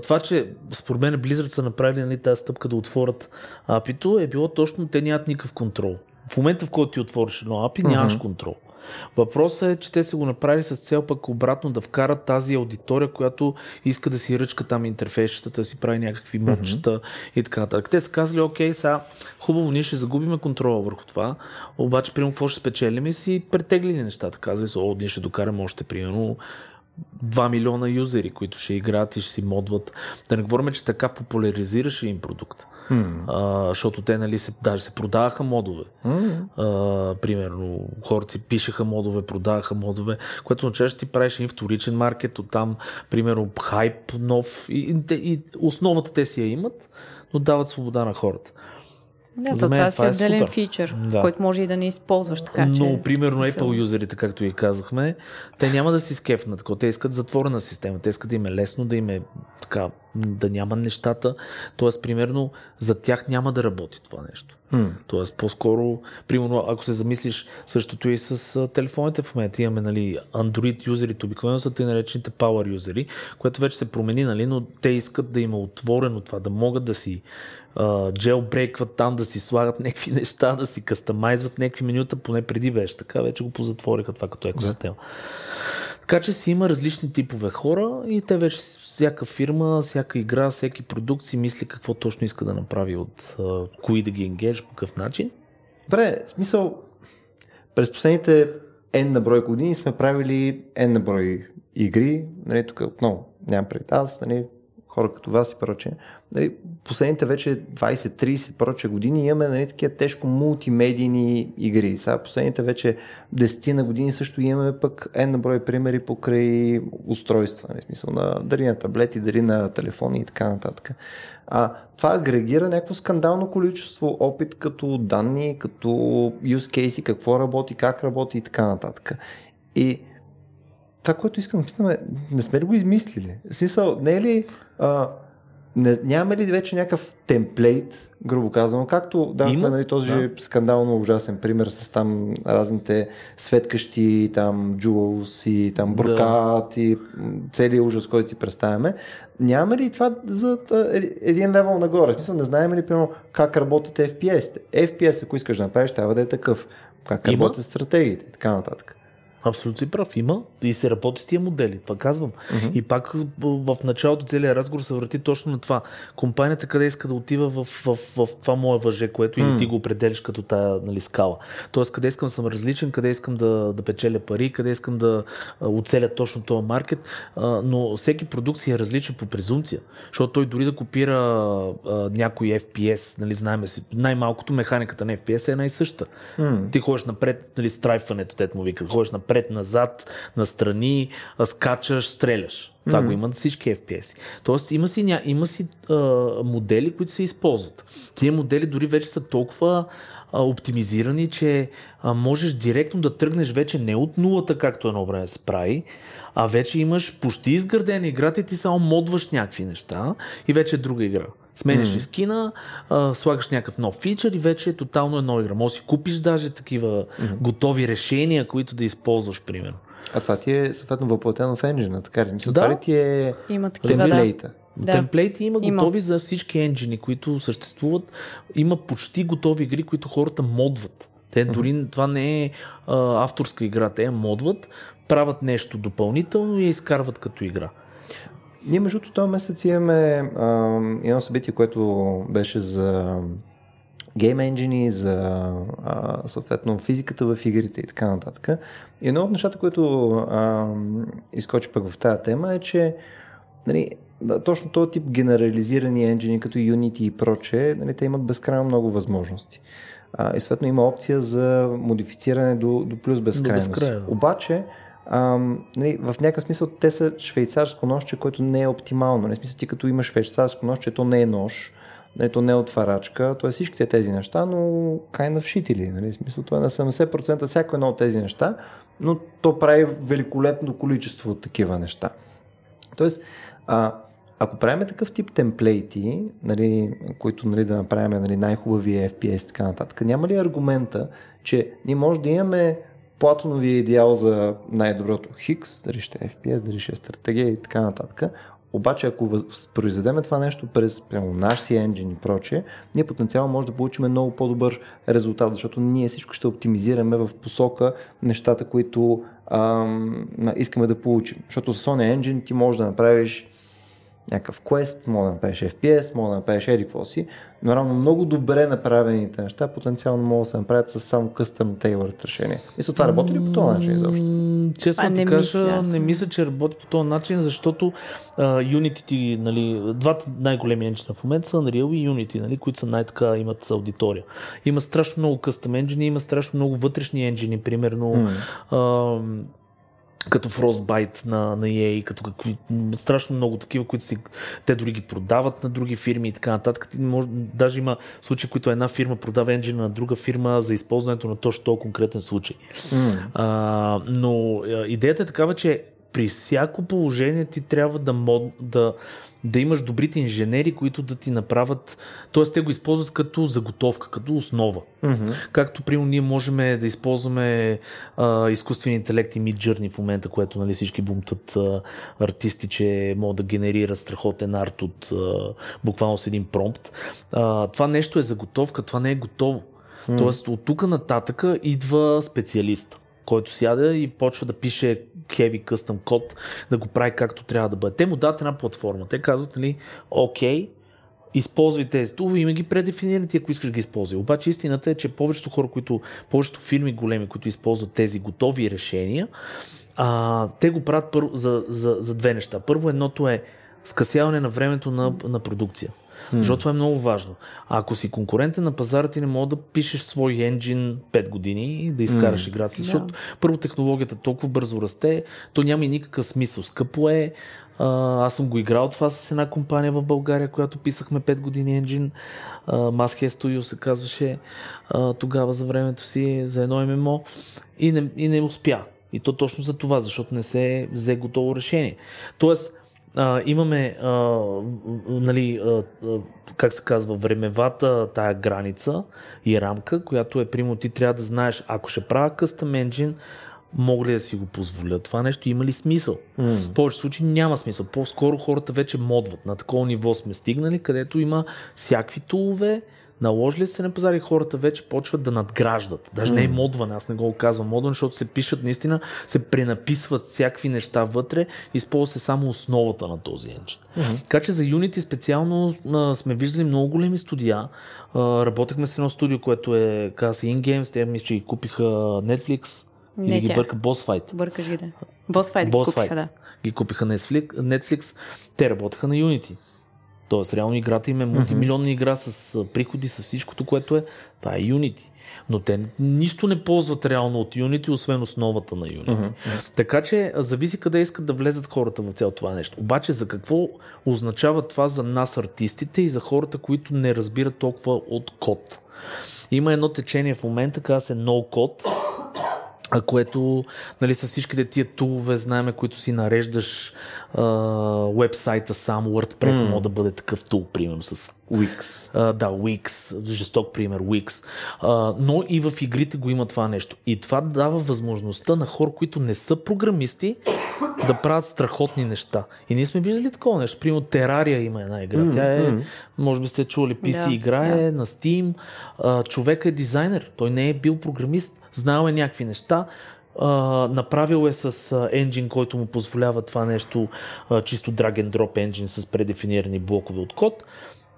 това, че според мен Blizzard са направили нали, тази стъпка да отворят апито, е било точно, те нямат никакъв контрол. В момента, в който ти отвориш едно апи, нямаш контрол. Въпросът е, че те са го направили с цел пък обратно да вкарат тази аудитория, която иска да си ръчка там интерфейсчета, да си прави някакви мопчета и така нататък. Те са казали, окей, сега хубаво, ние ще загубиме контрола върху това, обаче, примерно, какво ще спечелим и си претеглили нещата. Казали са, о, ние ще докараме още, примерно, 2 милиона юзери, които ще играят и ще си модват. Да не говорим, че така популяризираше им продукт. А, защото те, нали, се, даже се продаваха модове. А, примерно, хората си пишеха модове, продаваха модове, което означава, че ти правиш един вторичен маркет, оттам, примерно, хайп нов и, и, и основата те си я имат, но дават свобода на хората. Да, За мен това, това е си отделен фичър, Да. който може и да не използваш така, че... Но, примерно, Apple юзерите, както и казахме, те няма да си скефнат. Те искат затворена система. Те искат да им е лесно, да им е така, да няма нещата. Тоест, примерно, за тях няма да работи това нещо. Тоест, по-скоро, примерно, ако се замислиш, същото и с телефоните в момента. Имаме, нали, Android юзерите, обикновено са те наречените Power юзери, което вече се промени, нали, но те искат да има отворено това, да могат да си джелбрейкват там, да си слагат някакви неща, да си кастомайзват някакви менюта, поне преди беше така, вече го позатвориха това като екосистема. Така че си има различни типове хора и те вече всяка фирма, всяка игра, всеки продукт си мисли какво точно иска да направи от кои да ги енгеж, по какъв начин. Добре, смисъл, през последните N на брой години сме правили N на брой игри, нали, тук отново нямам пред аз, нали, хора като вас и прочее. Нали, последните вече 20-30 проче години имаме нали, такива тежко мултимедийни игри. Сега последните вече 10 на години също имаме пък N на брой примери покрай устройства, нали, смисъл на, дали на таблети, дали на телефони и така нататък. А, това агрегира някакво скандално количество опит като данни, като use case, какво работи, как работи и така нататък. И това, което искам да питам е, не сме ли го измислили? В смисъл, не е ли... А, не, нямаме ли вече някакъв темплейт, грубо казано, както да, Има, нали, този да. скандално ужасен пример с там разните светкащи, там Jewels и там Да. Брокат и целият ужас, който си представяме. Нямаме ли това за е- един левел нагоре? В смисъл, не знаем ли, примерно, как работят FPS-те? FPS, ако искаш да направиш, трябва да е такъв. Как Има. работят стратегиите и така нататък. Абсолютно си прав. Има и се работи с тия модели. Това казвам. Мгм. И пак в началото целият разговор се върти точно на това. Компанията къде иска да отива в, в, в, в това мое въже, което или ти го определиш като тая нали, скала. Тоест къде искам да съм различен, къде искам да, да печеля пари, къде искам да оцеля точно този маркет. Но всеки продукт си е различен по презумпция. Защото той дори да копира някой FPS, нали, знаем си, най-малкото механиката на FPS е една и съща. Ти ходиш напред, нали, страйфването, те му викат. Ходиш напред, назад, настрани, скачаш, стреляш. Това го имат всички FPS. Тоест има си, ня... има си а, модели, които се използват. Тия модели дори вече са толкова а, оптимизирани, че а, можеш директно да тръгнеш вече не от нулата, както едно време се прави, а вече имаш почти изградена играта и ти само модваш някакви неща и вече е друга игра. Сменяш mm-hmm. скина, а, слагаш някакъв нов фичър и вече е тотално едно игра. Може си купиш даже такива mm-hmm. готови решения, които да използваш, примерно. А това ти е съответно въплатено в енджина, така ли? Мисля, Да. това ли ти е Има такива, да. темплейта? Да. Темплейти има Има. готови за всички енджини, които съществуват. Има почти готови игри, които хората модват. Те дори това не е а, авторска игра, те я модват, правят нещо допълнително и я изкарват като игра. Ние между този месец имаме а, едно събитие, което беше за гейм енджини, за а, съответно физиката в игрите и така нататък. И едно от нещата, което а, изкочи пък в тази тема е, че нали, да, точно този тип генерализирани енджини, като Unity и проче, нали, те имат безкрайно много възможности. А, и съответно има опция за модифициране до, до плюс безкрайност. До безкрайно. Обаче, ам, нали, в някакъв смисъл те са швейцарско нощче, което не е оптимално. Не смисъл ти като имаш швейцарско нощче, то не е нож, нали, то не е отварачка, то е всичките тези неща, но kind of шитили. Нали, смисъл това е на 70% всяко едно от тези неща, но то прави великолепно количество от такива неща. Тоест, а, ако правим такъв тип темплейти, нали, които нали, да направим нали, най-хубави FPS и така нататък, няма ли аргумента, че ние може да имаме платоновия идеал за най-доброто Хикс, дали ще е FPS, дали ще е стратегия и така нататък, обаче, ако произведем това нещо през прямо наш си енджин и прочее, ние потенциално може да получим много по-добър резултат, защото ние всичко ще оптимизираме в посока нещата, които ам, искаме да получим. Защото с Sony Engine ти можеш да направиш някакъв квест, мога да направиш FPS, мога да направиш еди си, но равно много добре направените неща потенциално могат да се направят с само къстъм Tailor решение. Мисля, това работи ли по този начин изобщо? Честно ти кажа, не мисля, че работи по този начин, защото uh, Unity ти, нали, двата най-големи енджина в момента са Unreal и Unity, нали, които са най-така имат аудитория. Има страшно много къстъм енджини, има страшно много вътрешни енджини, примерно mm. uh, като Frostbite на, на EA, като какви, страшно много такива, които си, те дори ги продават на други фирми и така нататък. Може, даже има случаи, които една фирма продава енджина на друга фирма за използването на точно този конкретен случай. Mm. А, но идеята е такава, че при всяко положение ти трябва да, мод, да, да имаш добрите инженери, които да ти направят, т.е. те го използват като заготовка, като основа. Mm-hmm. Както примерно ние можем да използваме а, изкуствен интелект и Midjourney в момента, което нали, всички бумтат а, артисти, че могат да генерира страхотен арт от а, буквално с един промпт. А, това нещо е заготовка, това не е готово. Mm-hmm. Тоест от тук нататъка идва специалист който сяда и почва да пише heavy custom код, да го прави както трябва да бъде. Те му дадат една платформа. Те казват, нали, окей, използвай тези тулове, има ги предефинирани, ако искаш ги използвай. Обаче истината е, че повечето хора, които, повечето фирми големи, които използват тези готови решения, а, те го правят първо, за, за, за две неща. Първо едното е скъсяване на времето на, на продукция. Защото това е много важно. А ако си конкурентен на пазара, ти не мога да пишеш свой енджин 5 години и да изкараш hmm. играта си. Защото първо технологията толкова бързо расте, то няма и никакъв смисъл. Скъпо е. аз съм го играл това с една компания в България, която писахме 5 години енджин. Maskhead Studio се казваше тогава за времето си за едно ММО и не, и не успя. И то точно за това, защото не се взе готово решение. Тоест, а, имаме, а, нали, а, как се казва, времевата тая граница и рамка, която е, примерно, ти трябва да знаеш, ако ще правя custom engine, мога ли да си го позволя това нещо, има ли смисъл? Mm. В повече случаи няма смисъл. По-скоро хората вече модват. На такова ниво сме стигнали, където има всякакви тулове, Наложили се на пазари, хората вече почват да надграждат. Даже mm. не е модване, аз не го казвам модване, защото се пишат наистина, се пренаписват всякакви неща вътре, използва се само основата на този енджин. Mm-hmm. Така че за Unity специално а, сме виждали много големи студия. А, работехме с едно студио, което е каза InGames, те мисля, че и купиха Netflix. Не или ги бърка Boss Fight. Бъркаш ги, да. Boss Fight, Boss ги купиха, Fight. да. Ги купиха Netflix, Netflix. Те работеха на Unity. Тоест, реално играта им е мултимилионна игра с приходи, с всичкото, което е. Това е Unity. Но те нищо не ползват реално от Unity, освен основата на Unity. Mm-hmm. Така че зависи къде искат да влезат хората в цялото това нещо. Обаче за какво означава това за нас артистите и за хората, които не разбират толкова от код? Има едно течение в момента, казва се No Code, а което нали, с всичките тия тулове, знаеме, които си нареждаш вебсайта сам, WordPress mm. може да бъде такъв тул, примерно с Wix. А, да, Wix, жесток пример, Wix. А, но и в игрите го има това нещо. И това дава възможността на хора, които не са програмисти, да правят страхотни неща. И ние сме виждали такова нещо. Примерно Терария има една игра. Mm, Тя е, mm. може би сте чули, PC да, играе да. на Steam. А, човек е дизайнер. Той не е бил програмист. Знал е някакви неща. Направил е с енджин, който му позволява това нещо, чисто drag and drop енджин с предефинирани блокове от код.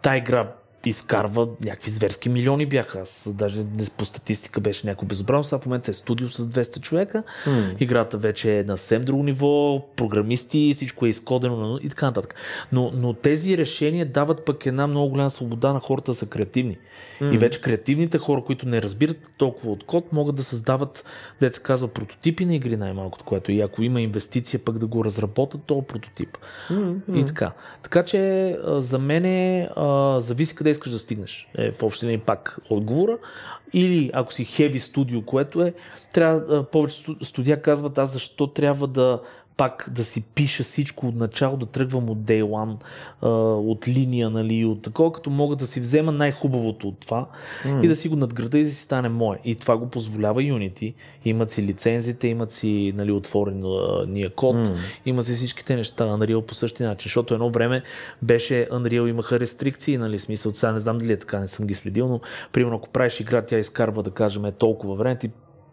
Та игра изкарва някакви зверски милиони бяха. Аз даже по статистика беше някакво безобразно. Сега в момента е студио с 200 човека. М. Играта вече е на съвсем друго ниво, програмисти, всичко е изкодено и така нататък. Но, но тези решения дават пък една много голяма свобода на хората да са креативни. И вече креативните хора, които не разбират толкова от код, могат да създават, деца казва, прототипи на игри най-малкото, което и ако има инвестиция пък да го разработят, то прототип. И така. Така че за мен е, зависи къде искаш да стигнеш. Е, в общи линии пак отговора. Или ако си heavy студио, което е, трябва, повече сту- студия казват аз защо трябва да пак да си пиша всичко от начало, да тръгвам от day one, а, от линия, нали, от такова, като мога да си взема най-хубавото от това и да си го надграда и да си стане мое. И това го позволява Unity. Имат си лицензите, имат си нали, отворен а, ния код, има си всичките неща. Unreal по същия начин, защото едно време беше Unreal имаха рестрикции, нали, смисъл, сега не знам дали е така, не съм ги следил, но примерно ако правиш игра, тя изкарва, да кажем, е толкова време, ти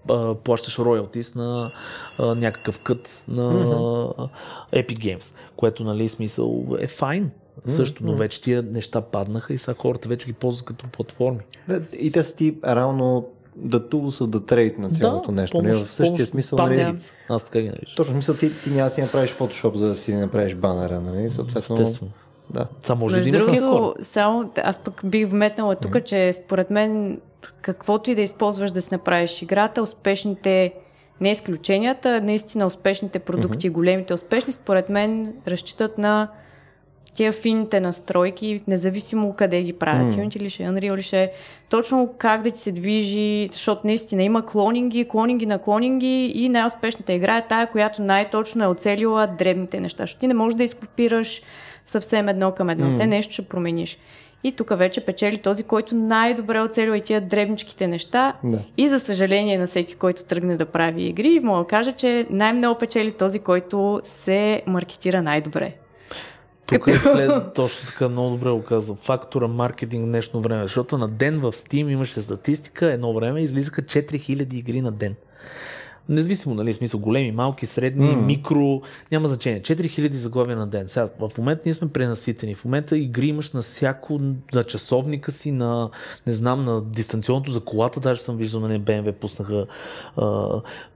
а, плащаш роялтис на а, някакъв кът на а, Epic Games, което нали смисъл е файн. Също, но вече тия неща паднаха и сега хората вече ги ползват като платформи. Да, И те са ти реално да tools да трейд на цялото нещо. помощ- нали, в същия помощ- смисъл, нали. Аз така ги наричам. точно смисъл ти, ти няма да си направиш фотошоп, за да си направиш банера, нали? Съответно, Естествено. да. Само може да Между хора. другото, само аз пък бих вметнала тук, че според мен каквото и да използваш да си направиш играта, успешните, не изключенията, наистина успешните продукти, големите успешни, според мен разчитат на тия фините настройки, независимо къде ги правят. Мгм. Unity ли ще е, Unreal ли ще е, точно как да ти се движи, защото наистина има клонинги, клонинги на клонинги и най-успешната игра е тая, която най-точно е оцелила дребните неща, защото ти не можеш да изкопираш съвсем едно към едно, все нещо ще промениш. И тук вече печели този, който най-добре оцелива и тия дребничките неща. Да. И за съжаление на всеки, който тръгне да прави игри, мога да кажа, че най-много печели този, който се маркетира най-добре. Тук е след, точно така много добре го каза, фактора маркетинг в днешно време, защото на ден в Steam имаше статистика, едно време излизаха 4000 игри на ден. Независимо, нали, смисъл, големи, малки, средни, mm. микро, няма значение. 4000 заглавия на ден. Сега, в момента ние сме пренаситени. В момента игри имаш на всяко, на часовника си, на, не знам, на дистанционното за колата, даже съм виждал, нали, BMW пуснаха. А,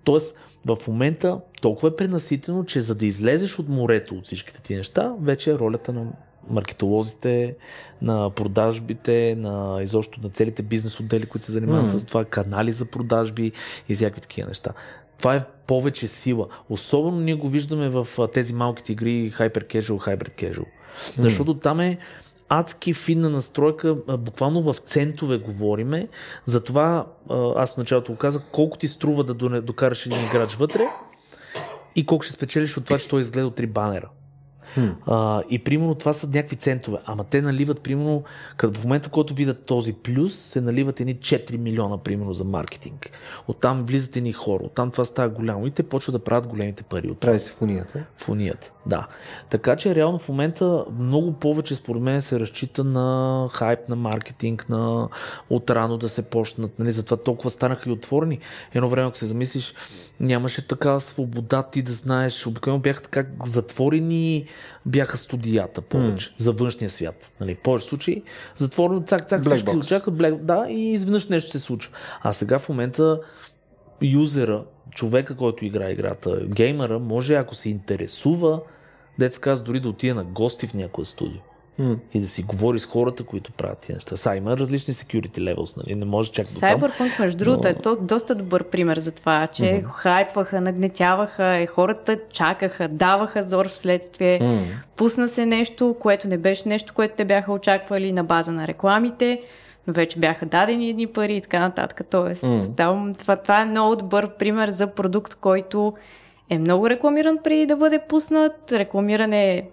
тоест, в момента толкова е пренаситено, че за да излезеш от морето от всичките ти неща, вече е ролята на маркетолозите, на продажбите, на изобщо на целите бизнес отдели, които се занимават mm. с това, канали за продажби и всякакви такива неща. Това е повече сила. Особено ние го виждаме в тези малките игри Hyper Casual, Hybrid Casual. Защото там е адски финна настройка, буквално в центове говориме. Затова аз в началото го казах, колко ти струва да докараш един играч вътре и колко ще спечелиш от това, че той изгледа три банера. А, и примерно това са някакви центове. Ама те наливат, примерно, като в момента, който видят този плюс, се наливат едни 4 милиона, примерно, за маркетинг. Оттам влизат едни хора, оттам това става голямо и те почват да правят големите пари от Прави се в унията. в унията. Да. Така че реално в момента много повече според мен се разчита на хайп, на маркетинг, на отрано да се почнат. Нали? Затова толкова станаха и отворени. Едно време, ако се замислиш, нямаше такава свобода ти да знаеш. Обикновено бяха така затворени, бяха студията повече mm. за външния свят. Нали? В повече случаи затворено, цак, цак, Black всички очакват, black, да, и изведнъж нещо се случва. А сега в момента юзера, човека, който играе играта, геймера, може, ако се интересува, деца казва, дори да отиде на гости в някое студио М. и да си говори с хората, които правят тия неща. Са, има различни security levels, нали? Не може чак до. Cyberpunk, между другото, е то, доста добър пример за това, че mm-hmm. хайпваха, нагнетяваха, е, хората чакаха, даваха зор в следствие, М. пусна се нещо, което не беше нещо, което те бяха очаквали на база на рекламите, но вече бяха дадени едни пари и така нататък. Тоест, М. там, това, това е много добър пример за продукт, който е много рекламиран преди да бъде пуснат. Рекламиране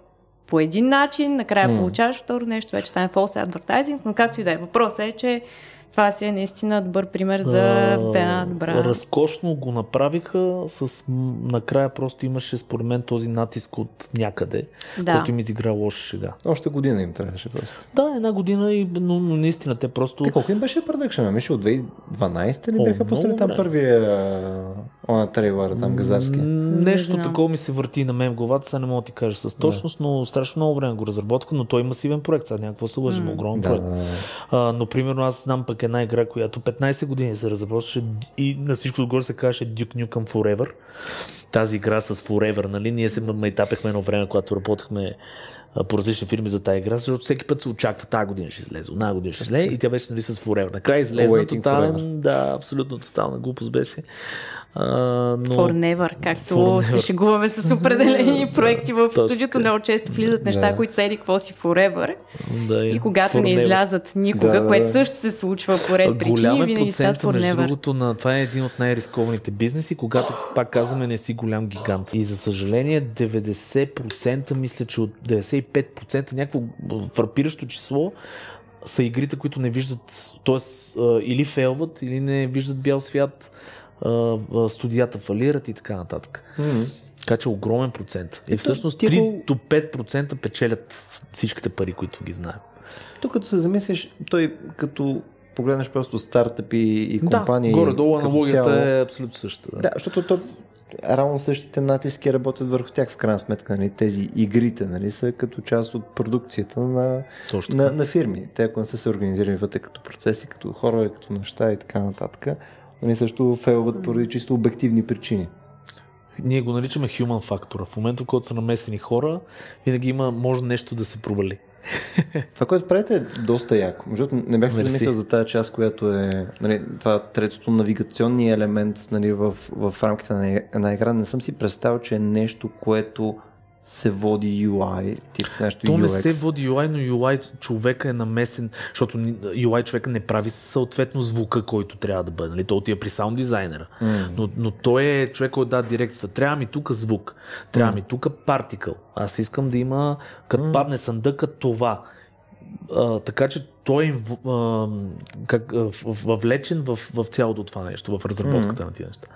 по един начин, накрая М. получаваш второ нещо, вече стане false advertising, но както и да е. Въпросът е, че това си е наистина добър пример за една добра... Разкошно го направиха, с накрая просто имаше според мен този натиск от някъде, Да. който им изигра лоша шега. Още година им трябваше просто. Да, една година, и, но, но наистина те просто... Те колко им беше продъкшена? Мисля, от 2012 ли бяха пуснали там първия Она трейлера там газарски. Не Нещо знам. такова ми се върти на мен в главата, сега не мога да ти кажа с точност, но страшно много време го разработка, но той е масивен проект, сега някакво се лъжим, М. огромен Да, проект. да, да. А, но примерно аз знам пък една игра, която 15 години се разработваше и на всичко отгоре се казваше Duke Nukem Forever. Тази игра с Forever, нали? Ние се майтапехме едно време, когато работехме по различни фирми за тази игра, защото всеки път се очаква тази година ще излезе, една година ще излезе и тя беше нали, с Forever. Накрая излезна Waiting тотален, forever. да, абсолютно тотална глупост беше. А, но... For never, както For се шегуваме с определени проекти в Точно студиото, много често влизат неща, Да. които са еди какво си forever. Да, И когато For не never. излязат никога, Да, което да. също се случва по ред причини, Голям е винаги стават процента, между другото, на това е един от най-рискованите бизнеси, когато, пак казваме, не си голям гигант. И за съжаление, 90%, мисля, че от 95%, някакво фрапиращо число, са игрите, които не виждат, т.е. или фейлват, или не виждат бял свят, студията фалират и така нататък. М. Така че огромен процент. И всъщност ти 3 го- до 5% печелят всичките пари, които ги знаем. Тук като се замислиш, той като погледнеш просто стартъпи и компании. да, горе-долу аналогията цяло- е абсолютно същата. Да, защото то равно същите натиски работят върху тях в крайна сметка. Нали? Тези игрите нали, са като част от продукцията на, Точно на, на фирми. Те ако не са се организирани вътре като процеси, като хора, като неща и така нататък, они също фейлват поради чисто обективни причини. Ние го наричаме human фактора. В момента, в който са намесени хора, винаги има, може нещо да се провали. Това, което правите е доста яко. Между не бях се замислил за тази част, която е нали, това третото навигационния елемент нали, в, в рамките на една игра. Не съм си представил, че е нещо, което се води UI, тип нещо То UX. не се води UI, но UI човека е намесен, защото UI човека не прави съответно звука, който трябва да бъде. Нали? Той отива при саунд дизайнера. М. Но, но той е човек, който да дирекция. Трябва ми тук звук, трябва ми тук партикъл. Аз искам да има, като падне съндъка, това. А, така че той е как, въвлечен в, в цялото това нещо, в разработката на тия неща.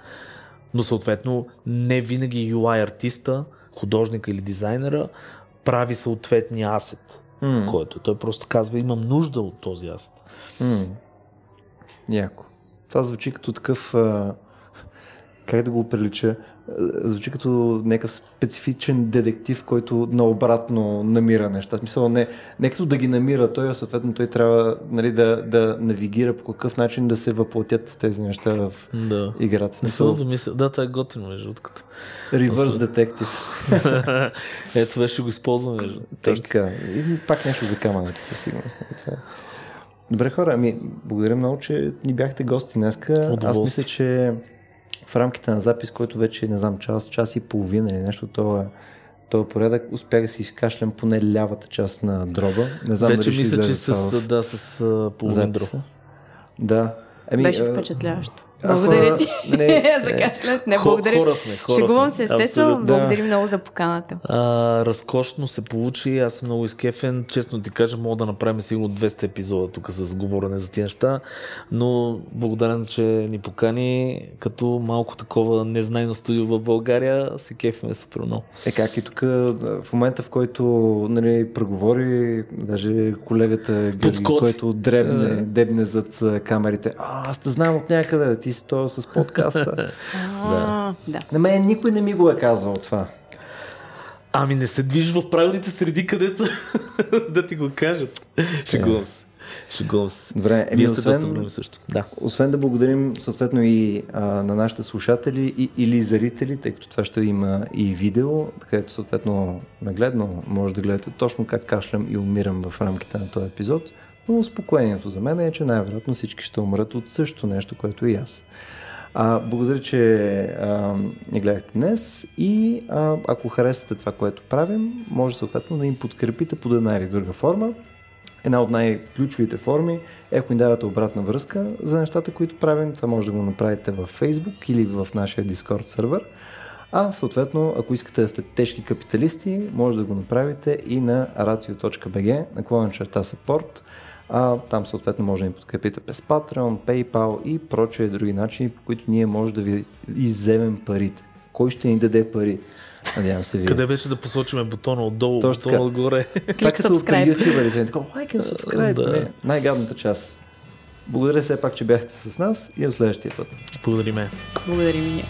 Но съответно не винаги UI артиста, художника или дизайнера прави съответния асет, М. който той просто казва имам нужда от този асет. М. Яко. Това звучи като такъв. А, как да го прилича? Звучи като някакъв специфичен детектив, който наобратно намира неща. Смисъл, не, не като да ги намира той, а съответно той трябва нали, да, да навигира по какъв начин да се въплатят тези неща в Да. играта. В Не Смисъл, съм замислил. Да, това е готино, между другото. Reverse Detective. Ето беше го използваме. между- Точно така. И пак нещо за камъните със сигурност. нали, Това е. Добре хора, ами благодаря много, че ни бяхте гости днеска. Аз мисля, че в рамките на запис, който вече не знам, час, час и половина или нещо, това този порядък, успях да си изкашлям поне лявата част на дроба. Не знам Вече мисля, че с, в да, с половин дроб. Да. Ами, Беше впечатляващо. Благодаря ти не, за кашлянето. Не, благодаря. Хора сме, хора Шегувам се, естествено. Абсолютно. Благодарим много за поканата. А, разкошно се получи, аз съм много изкефен. Честно ти кажа, мога да направим сигурно 200 епизода тук с говорене за тия неща, но благодарен, че ни покани като малко такова незнайно студио в България, се кефиме супер много. Е как и тук в момента, в който нали, преговори, даже колегата Георги, който дребне, Е. дебне зад камерите. А, аз те знам от някъде, ти си то с подкаста. А, да. На мен никой не ми го е казвал това. Ами не се движиш в правилните среди, където да ти го кажат. Шегувам се. Шегувам се. Добре, еми, Вие сте освен, също. Да. освен да благодарим съответно и а, на нашите слушатели и, или зрители, тъй като това ще има и видео, където съответно нагледно може да гледате точно как кашлям и умирам в рамките на този епизод. Но успокоението за мен е, че най-вероятно всички ще умрат от същото нещо, което и аз. А, благодаря, че а, ни гледахте днес и а, ако харесате това, което правим, може съответно да им подкрепите по една или друга форма. Една от най-ключовите форми е ако ни давате обратна връзка за нещата, които правим. Това може да го направите във Facebook или в нашия Discord сервер. А съответно, ако искате да сте тежки капиталисти, може да го направите и на racio.bg, наклона черта support. А, там съответно може да ни подкрепите през Patreon, PayPal и прочие други начини, по които ние може да ви изземем парите. Кой ще ни даде пари? Надявам се вие. Къде беше да посочиме бутона отдолу, Точно бутона така. отгоре? Това е като при ютуберите. Такова, like and subscribe. Да. Най-гадната част. Благодаря все пак, че бяхте с нас и до следващия път. Благодариме. Благодарим и ние.